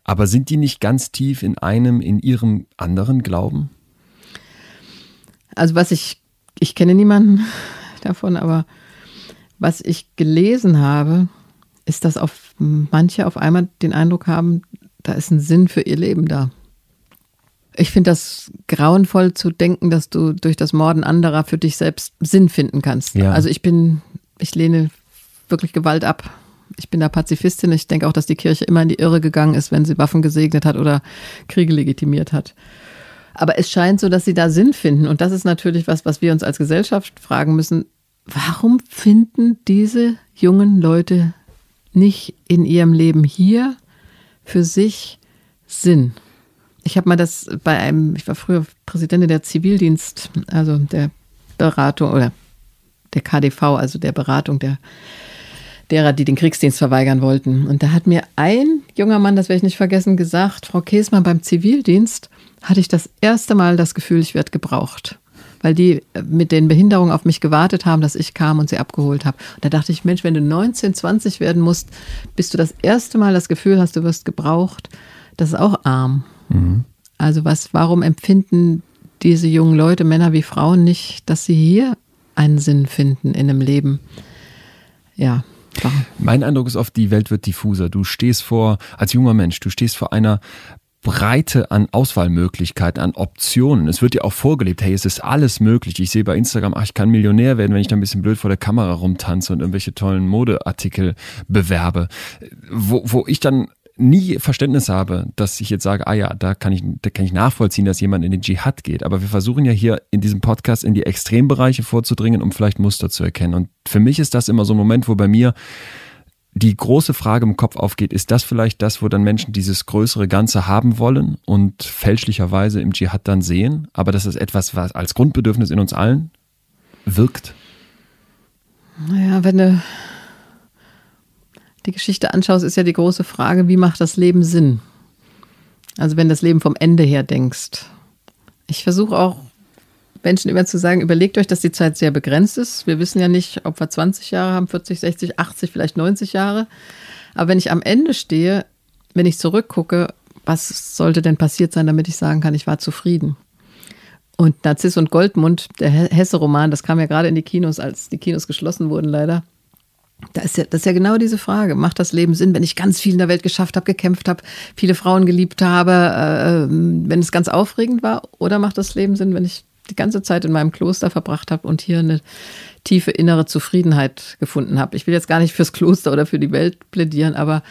Aber sind die nicht ganz tief in einem, in ihrem anderen Glauben? Also was ich, ich kenne niemanden davon, aber was ich gelesen habe, ist, dass auf manche auf einmal den Eindruck haben, da ist ein Sinn für ihr Leben da. Ich finde das grauenvoll zu denken, dass du durch das Morden anderer für dich selbst Sinn finden kannst. Ja. Also ich bin, ich lehne wirklich Gewalt ab. Ich bin da Pazifistin. Ich denke auch, dass die Kirche immer in die Irre gegangen ist, wenn sie Waffen gesegnet hat oder Kriege legitimiert hat. Aber es scheint so, dass sie da Sinn finden. Und das ist natürlich was, was wir uns als Gesellschaft fragen müssen. Warum finden diese jungen Leute nicht in ihrem Leben hier für sich Sinn? Ich habe mal das bei einem, ich war früher Präsidentin der Zivildienst, also der Beratung oder der KDV, also der Beratung der derer, die den Kriegsdienst verweigern wollten. Und da hat mir ein junger Mann, das werde ich nicht vergessen, gesagt, Frau Käsmann, beim Zivildienst hatte ich das erste Mal das Gefühl, ich werde gebraucht. Weil die mit den Behinderungen auf mich gewartet haben, dass ich kam und sie abgeholt habe. Und da dachte ich, Mensch, wenn du 19, 20 werden musst, bis du das erste Mal das Gefühl hast, du wirst gebraucht, das ist auch arm. Mhm. Also was, warum empfinden diese jungen Leute, Männer wie Frauen, nicht, dass sie hier einen Sinn finden in einem Leben? Ja, mein Eindruck ist oft, die Welt wird diffuser. Du stehst vor, als junger Mensch, du stehst vor einer Breite an Auswahlmöglichkeiten, an Optionen. Es wird dir auch vorgelebt, hey, es ist alles möglich. Ich sehe bei Instagram, ach, ich kann Millionär werden, wenn ich da ein bisschen blöd vor der Kamera rumtanze und irgendwelche tollen Modeartikel bewerbe. Wo, wo ich dann nie Verständnis habe, dass ich jetzt sage, ah ja, da kann ich, da kann ich nachvollziehen, dass jemand in den Dschihad geht. Aber wir versuchen ja hier in diesem Podcast in die Extrembereiche vorzudringen, um vielleicht Muster zu erkennen. Und für mich ist das immer so ein Moment, wo bei mir die große Frage im Kopf aufgeht, ist das vielleicht das, wo dann Menschen dieses größere Ganze haben wollen und fälschlicherweise im Dschihad dann sehen, aber das ist etwas, was als Grundbedürfnis in uns allen wirkt? Naja, wenn du die Geschichte anschaust, ist ja die große Frage, wie macht das Leben Sinn? Also wenn das Leben vom Ende her denkst. Ich versuche auch Menschen immer zu sagen, überlegt euch, dass die Zeit sehr begrenzt ist. Wir wissen ja nicht, ob wir 20 Jahre haben, 40, 60, 80, vielleicht 90 Jahre. Aber wenn ich am Ende stehe, wenn ich zurückgucke, was sollte denn passiert sein, damit ich sagen kann, ich war zufrieden? Und Narziss und Goldmund, der Hesse-Roman, das kam ja gerade in die Kinos, als die Kinos geschlossen wurden, leider. Da ist ja, das ist ja genau diese Frage. Macht das Leben Sinn, wenn ich ganz viel in der Welt geschafft habe, gekämpft habe, viele Frauen geliebt habe, äh, wenn es ganz aufregend war? Oder macht das Leben Sinn, wenn ich die ganze Zeit in meinem Kloster verbracht habe und hier eine tiefe innere Zufriedenheit gefunden habe? Ich will jetzt gar nicht fürs Kloster oder für die Welt plädieren, aber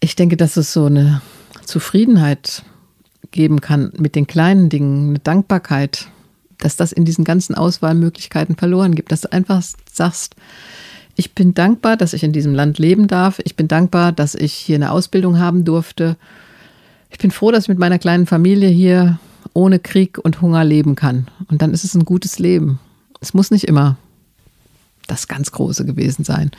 ich denke, dass es so eine Zufriedenheit geben kann mit den kleinen Dingen, eine Dankbarkeit, dass das in diesen ganzen Auswahlmöglichkeiten verloren gibt, dass du einfach sagst, ich bin dankbar, dass ich in diesem Land leben darf. Ich bin dankbar, dass ich hier eine Ausbildung haben durfte. Ich bin froh, dass ich mit meiner kleinen Familie hier ohne Krieg und Hunger leben kann. Und dann ist es ein gutes Leben. Es muss nicht immer das ganz Große gewesen sein.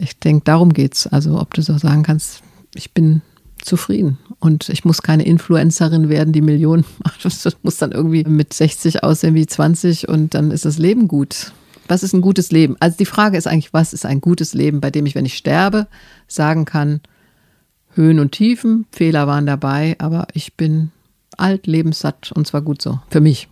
Ich denke, darum geht es. Also, ob du so sagen kannst, ich bin zufrieden und ich muss keine Influencerin werden, die Millionen macht. Das muss dann irgendwie mit 60 aussehen wie 20 und dann ist das Leben gut. Was ist ein gutes Leben? Also die Frage ist eigentlich, was ist ein gutes Leben, bei dem ich, wenn ich sterbe, sagen kann, Höhen und Tiefen, Fehler waren dabei, aber ich bin alt, lebenssatt und zwar gut so. Für mich.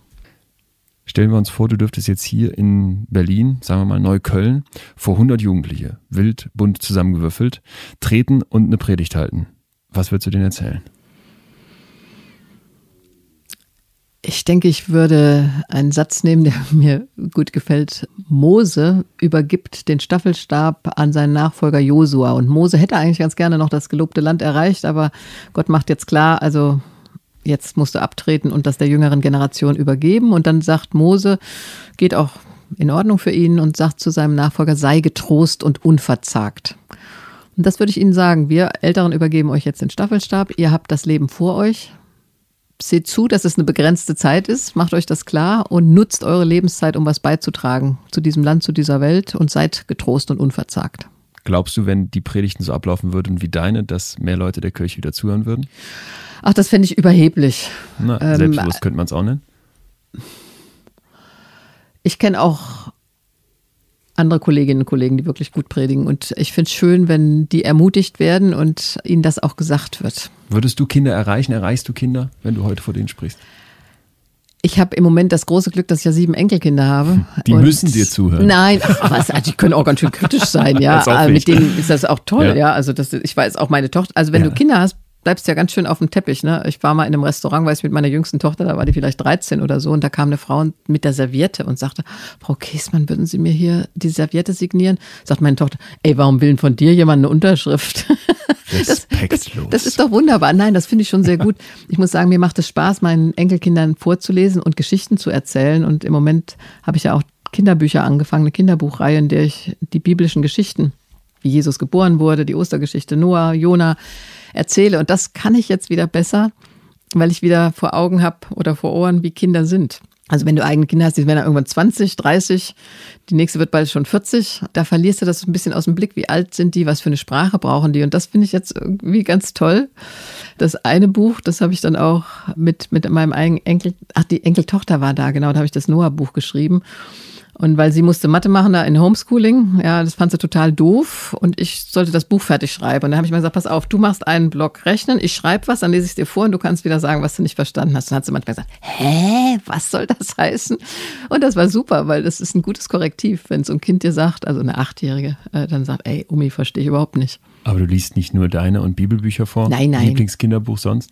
Stellen wir uns vor, du dürftest jetzt hier in Berlin, sagen wir mal Neukölln, vor 100 Jugendliche, wild, bunt zusammengewürfelt, treten und eine Predigt halten. Was würdest du denen erzählen? Ich denke, ich würde einen Satz nehmen, der mir gut gefällt. Mose übergibt den Staffelstab an seinen Nachfolger Josua. Und Mose hätte eigentlich ganz gerne noch das gelobte Land erreicht, aber Gott macht jetzt klar, also jetzt musst du abtreten und das der jüngeren Generation übergeben. Und dann sagt Mose, geht auch in Ordnung für ihn und sagt zu seinem Nachfolger, sei getrost und unverzagt. Und das würde ich Ihnen sagen. Wir Älteren übergeben euch jetzt den Staffelstab. Ihr habt das Leben vor euch. Seht zu, dass es eine begrenzte Zeit ist. Macht euch das klar und nutzt eure Lebenszeit, um was beizutragen zu diesem Land, zu dieser Welt und seid getrost und unverzagt. Glaubst du, wenn die Predigten so ablaufen würden wie deine, dass mehr Leute der Kirche wieder zuhören würden? Ach, das fände ich überheblich. Na, ähm, selbstbewusst könnte man es auch nennen. Ich kenne auch andere Kolleginnen und Kollegen, die wirklich gut predigen. Und ich finde es schön, wenn die ermutigt werden und ihnen das auch gesagt wird. Würdest du Kinder erreichen? Erreichst du Kinder, wenn du heute vor denen sprichst? Ich habe im Moment das große Glück, dass ich ja sieben Enkelkinder habe. Die müssen dir zuhören. Nein, aber also die können auch ganz schön kritisch sein, ja. Mit denen ist das auch toll, ja. ja. Also das, ich weiß auch meine Tochter. Also wenn ja. du Kinder hast, bleibst ja ganz schön auf dem Teppich. Ne? Ich war mal in einem Restaurant, weiß ich, mit meiner jüngsten Tochter, da war die vielleicht 13 oder so, und da kam eine Frau mit der Serviette und sagte, Frau Käsmann, würden Sie mir hier die Serviette signieren? Sagt meine Tochter, ey, warum will von dir jemand eine Unterschrift? Respektlos. Das, das, ist doch wunderbar. Nein, das finde ich schon sehr gut. Ich muss sagen, mir macht es Spaß, meinen Enkelkindern vorzulesen und Geschichten zu erzählen. Und im Moment habe ich ja auch Kinderbücher angefangen, eine Kinderbuchreihe, in der ich die biblischen Geschichten, wie Jesus geboren wurde, die Ostergeschichte Noah, Jona, erzähle. Und das kann ich jetzt wieder besser, weil ich wieder vor Augen habe oder vor Ohren, wie Kinder sind. Also wenn du eigene Kinder hast, die werden dann irgendwann 20, 30, die nächste wird bald schon 40, da verlierst du das ein bisschen aus dem Blick, wie alt sind die, was für eine Sprache brauchen die. Und das finde ich jetzt irgendwie ganz toll. Das eine Buch, das habe ich dann auch mit, mit meinem eigenen Enkel, ach, die Enkeltochter war da, genau, da habe ich das Noah-Buch geschrieben. Und weil sie musste Mathe machen da in Homeschooling, ja, das fand sie total doof und ich sollte das Buch fertig schreiben. Und dann habe ich mal gesagt, pass auf, du machst einen Block Rechnen, ich schreibe was, dann lese ich es dir vor und du kannst wieder sagen, was du nicht verstanden hast. Dann hat sie manchmal gesagt, hä, was soll das heißen? Und das war super, weil das ist ein gutes Korrektiv, wenn so ein Kind dir sagt, also eine Achtjährige, äh, dann sagt, ey, Umi, verstehe ich überhaupt nicht. Aber du liest nicht nur deine und Bibelbücher vor? Nein, nein. Lieblingskinderbuch sonst?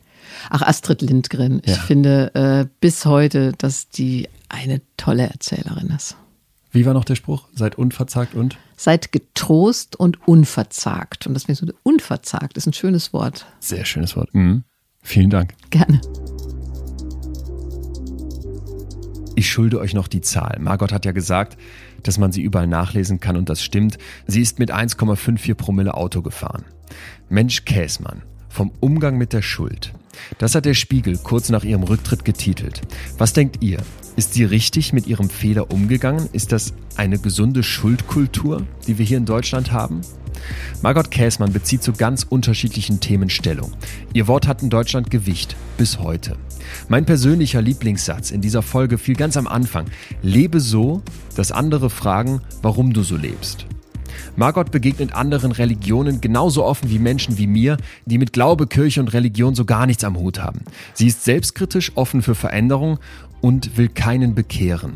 Ach, Astrid Lindgren. Ja. Ich finde äh, bis heute, dass die eine tolle Erzählerin ist. Wie war noch der Spruch? Seid unverzagt und? Seid getrost und unverzagt. Und das ich so, unverzagt ist ein schönes Wort. Sehr schönes Wort. Mhm. Vielen Dank. Gerne. Ich schulde euch noch die Zahl. Margot hat ja gesagt, dass man sie überall nachlesen kann und das stimmt. Sie ist mit 1,54 Promille Auto gefahren. Mensch Käsmann, vom Umgang mit der Schuld. Das hat der Spiegel kurz nach ihrem Rücktritt getitelt. Was denkt ihr? Ist sie richtig mit ihrem Fehler umgegangen? Ist das eine gesunde Schuldkultur, die wir hier in Deutschland haben? Margot Käßmann bezieht zu ganz unterschiedlichen Themen Stellung. Ihr Wort hat in Deutschland Gewicht bis heute. Mein persönlicher Lieblingssatz in dieser Folge fiel ganz am Anfang. Lebe so, dass andere fragen, warum du so lebst. Margot begegnet anderen Religionen genauso offen wie Menschen wie mir, die mit Glaube, Kirche und Religion so gar nichts am Hut haben. Sie ist selbstkritisch, offen für Veränderung und will keinen bekehren.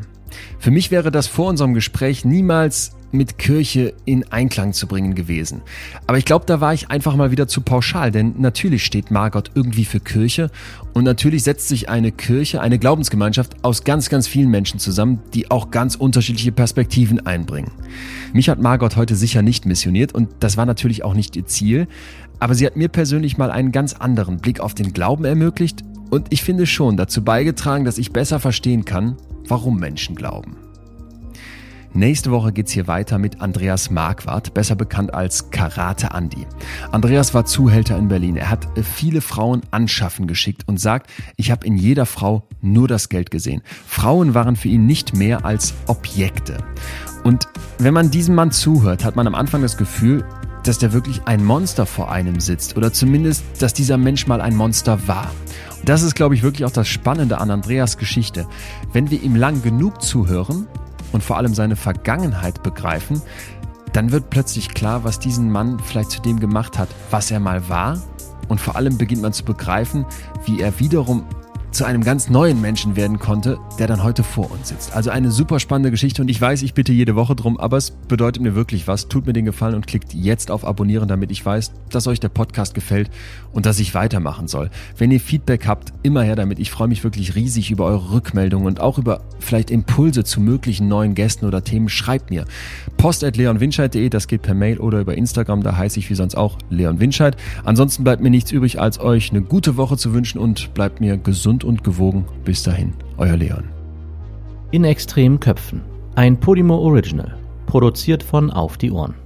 Für mich wäre das vor unserem Gespräch niemals mit Kirche in Einklang zu bringen gewesen. Aber ich glaube, da war ich einfach mal wieder zu pauschal, denn natürlich steht Margot irgendwie für Kirche und natürlich setzt sich eine Kirche, eine Glaubensgemeinschaft aus ganz, ganz vielen Menschen zusammen, die auch ganz unterschiedliche Perspektiven einbringen. Mich hat Margot heute sicher nicht missioniert und das war natürlich auch nicht ihr Ziel, aber sie hat mir persönlich mal einen ganz anderen Blick auf den Glauben ermöglicht Und ich finde schon dazu beigetragen, dass ich besser verstehen kann, warum Menschen glauben. Nächste Woche geht's hier weiter mit Andreas Marquardt, besser bekannt als Karate Andy. Andreas war Zuhälter in Berlin. Er hat viele Frauen anschaffen geschickt und sagt, ich habe in jeder Frau nur das Geld gesehen. Frauen waren für ihn nicht mehr als Objekte. Und wenn man diesem Mann zuhört, hat man am Anfang das Gefühl, dass der wirklich ein Monster vor einem sitzt oder zumindest, dass dieser Mensch mal ein Monster war. Und das ist, glaube ich, wirklich auch das Spannende an Andreas Geschichte. Wenn wir ihm lang genug zuhören, und vor allem seine Vergangenheit begreifen, dann wird plötzlich klar, was diesen Mann vielleicht zu dem gemacht hat, was er mal war. Und vor allem beginnt man zu begreifen, wie er wiederum zu einem ganz neuen Menschen werden konnte, der dann heute vor uns sitzt. Also eine super spannende Geschichte und ich weiß, ich bitte jede Woche drum, aber es bedeutet mir wirklich was. Tut mir den Gefallen und klickt jetzt auf Abonnieren, damit ich weiß, dass euch der Podcast gefällt und dass ich weitermachen soll. Wenn ihr Feedback habt, immer her damit. Ich freue mich wirklich riesig über eure Rückmeldungen und auch über vielleicht Impulse zu möglichen neuen Gästen oder Themen. Schreibt mir. Post at leonwinscheid.de, das geht per Mail oder über Instagram, da heiße ich wie sonst auch Leon Winscheid. Ansonsten bleibt mir nichts übrig, als euch eine gute Woche zu wünschen und bleibt mir und gewogen. Bis dahin, euer Leon. In extremen Köpfen. Ein Podimo Original. Produziert von Auf die Ohren.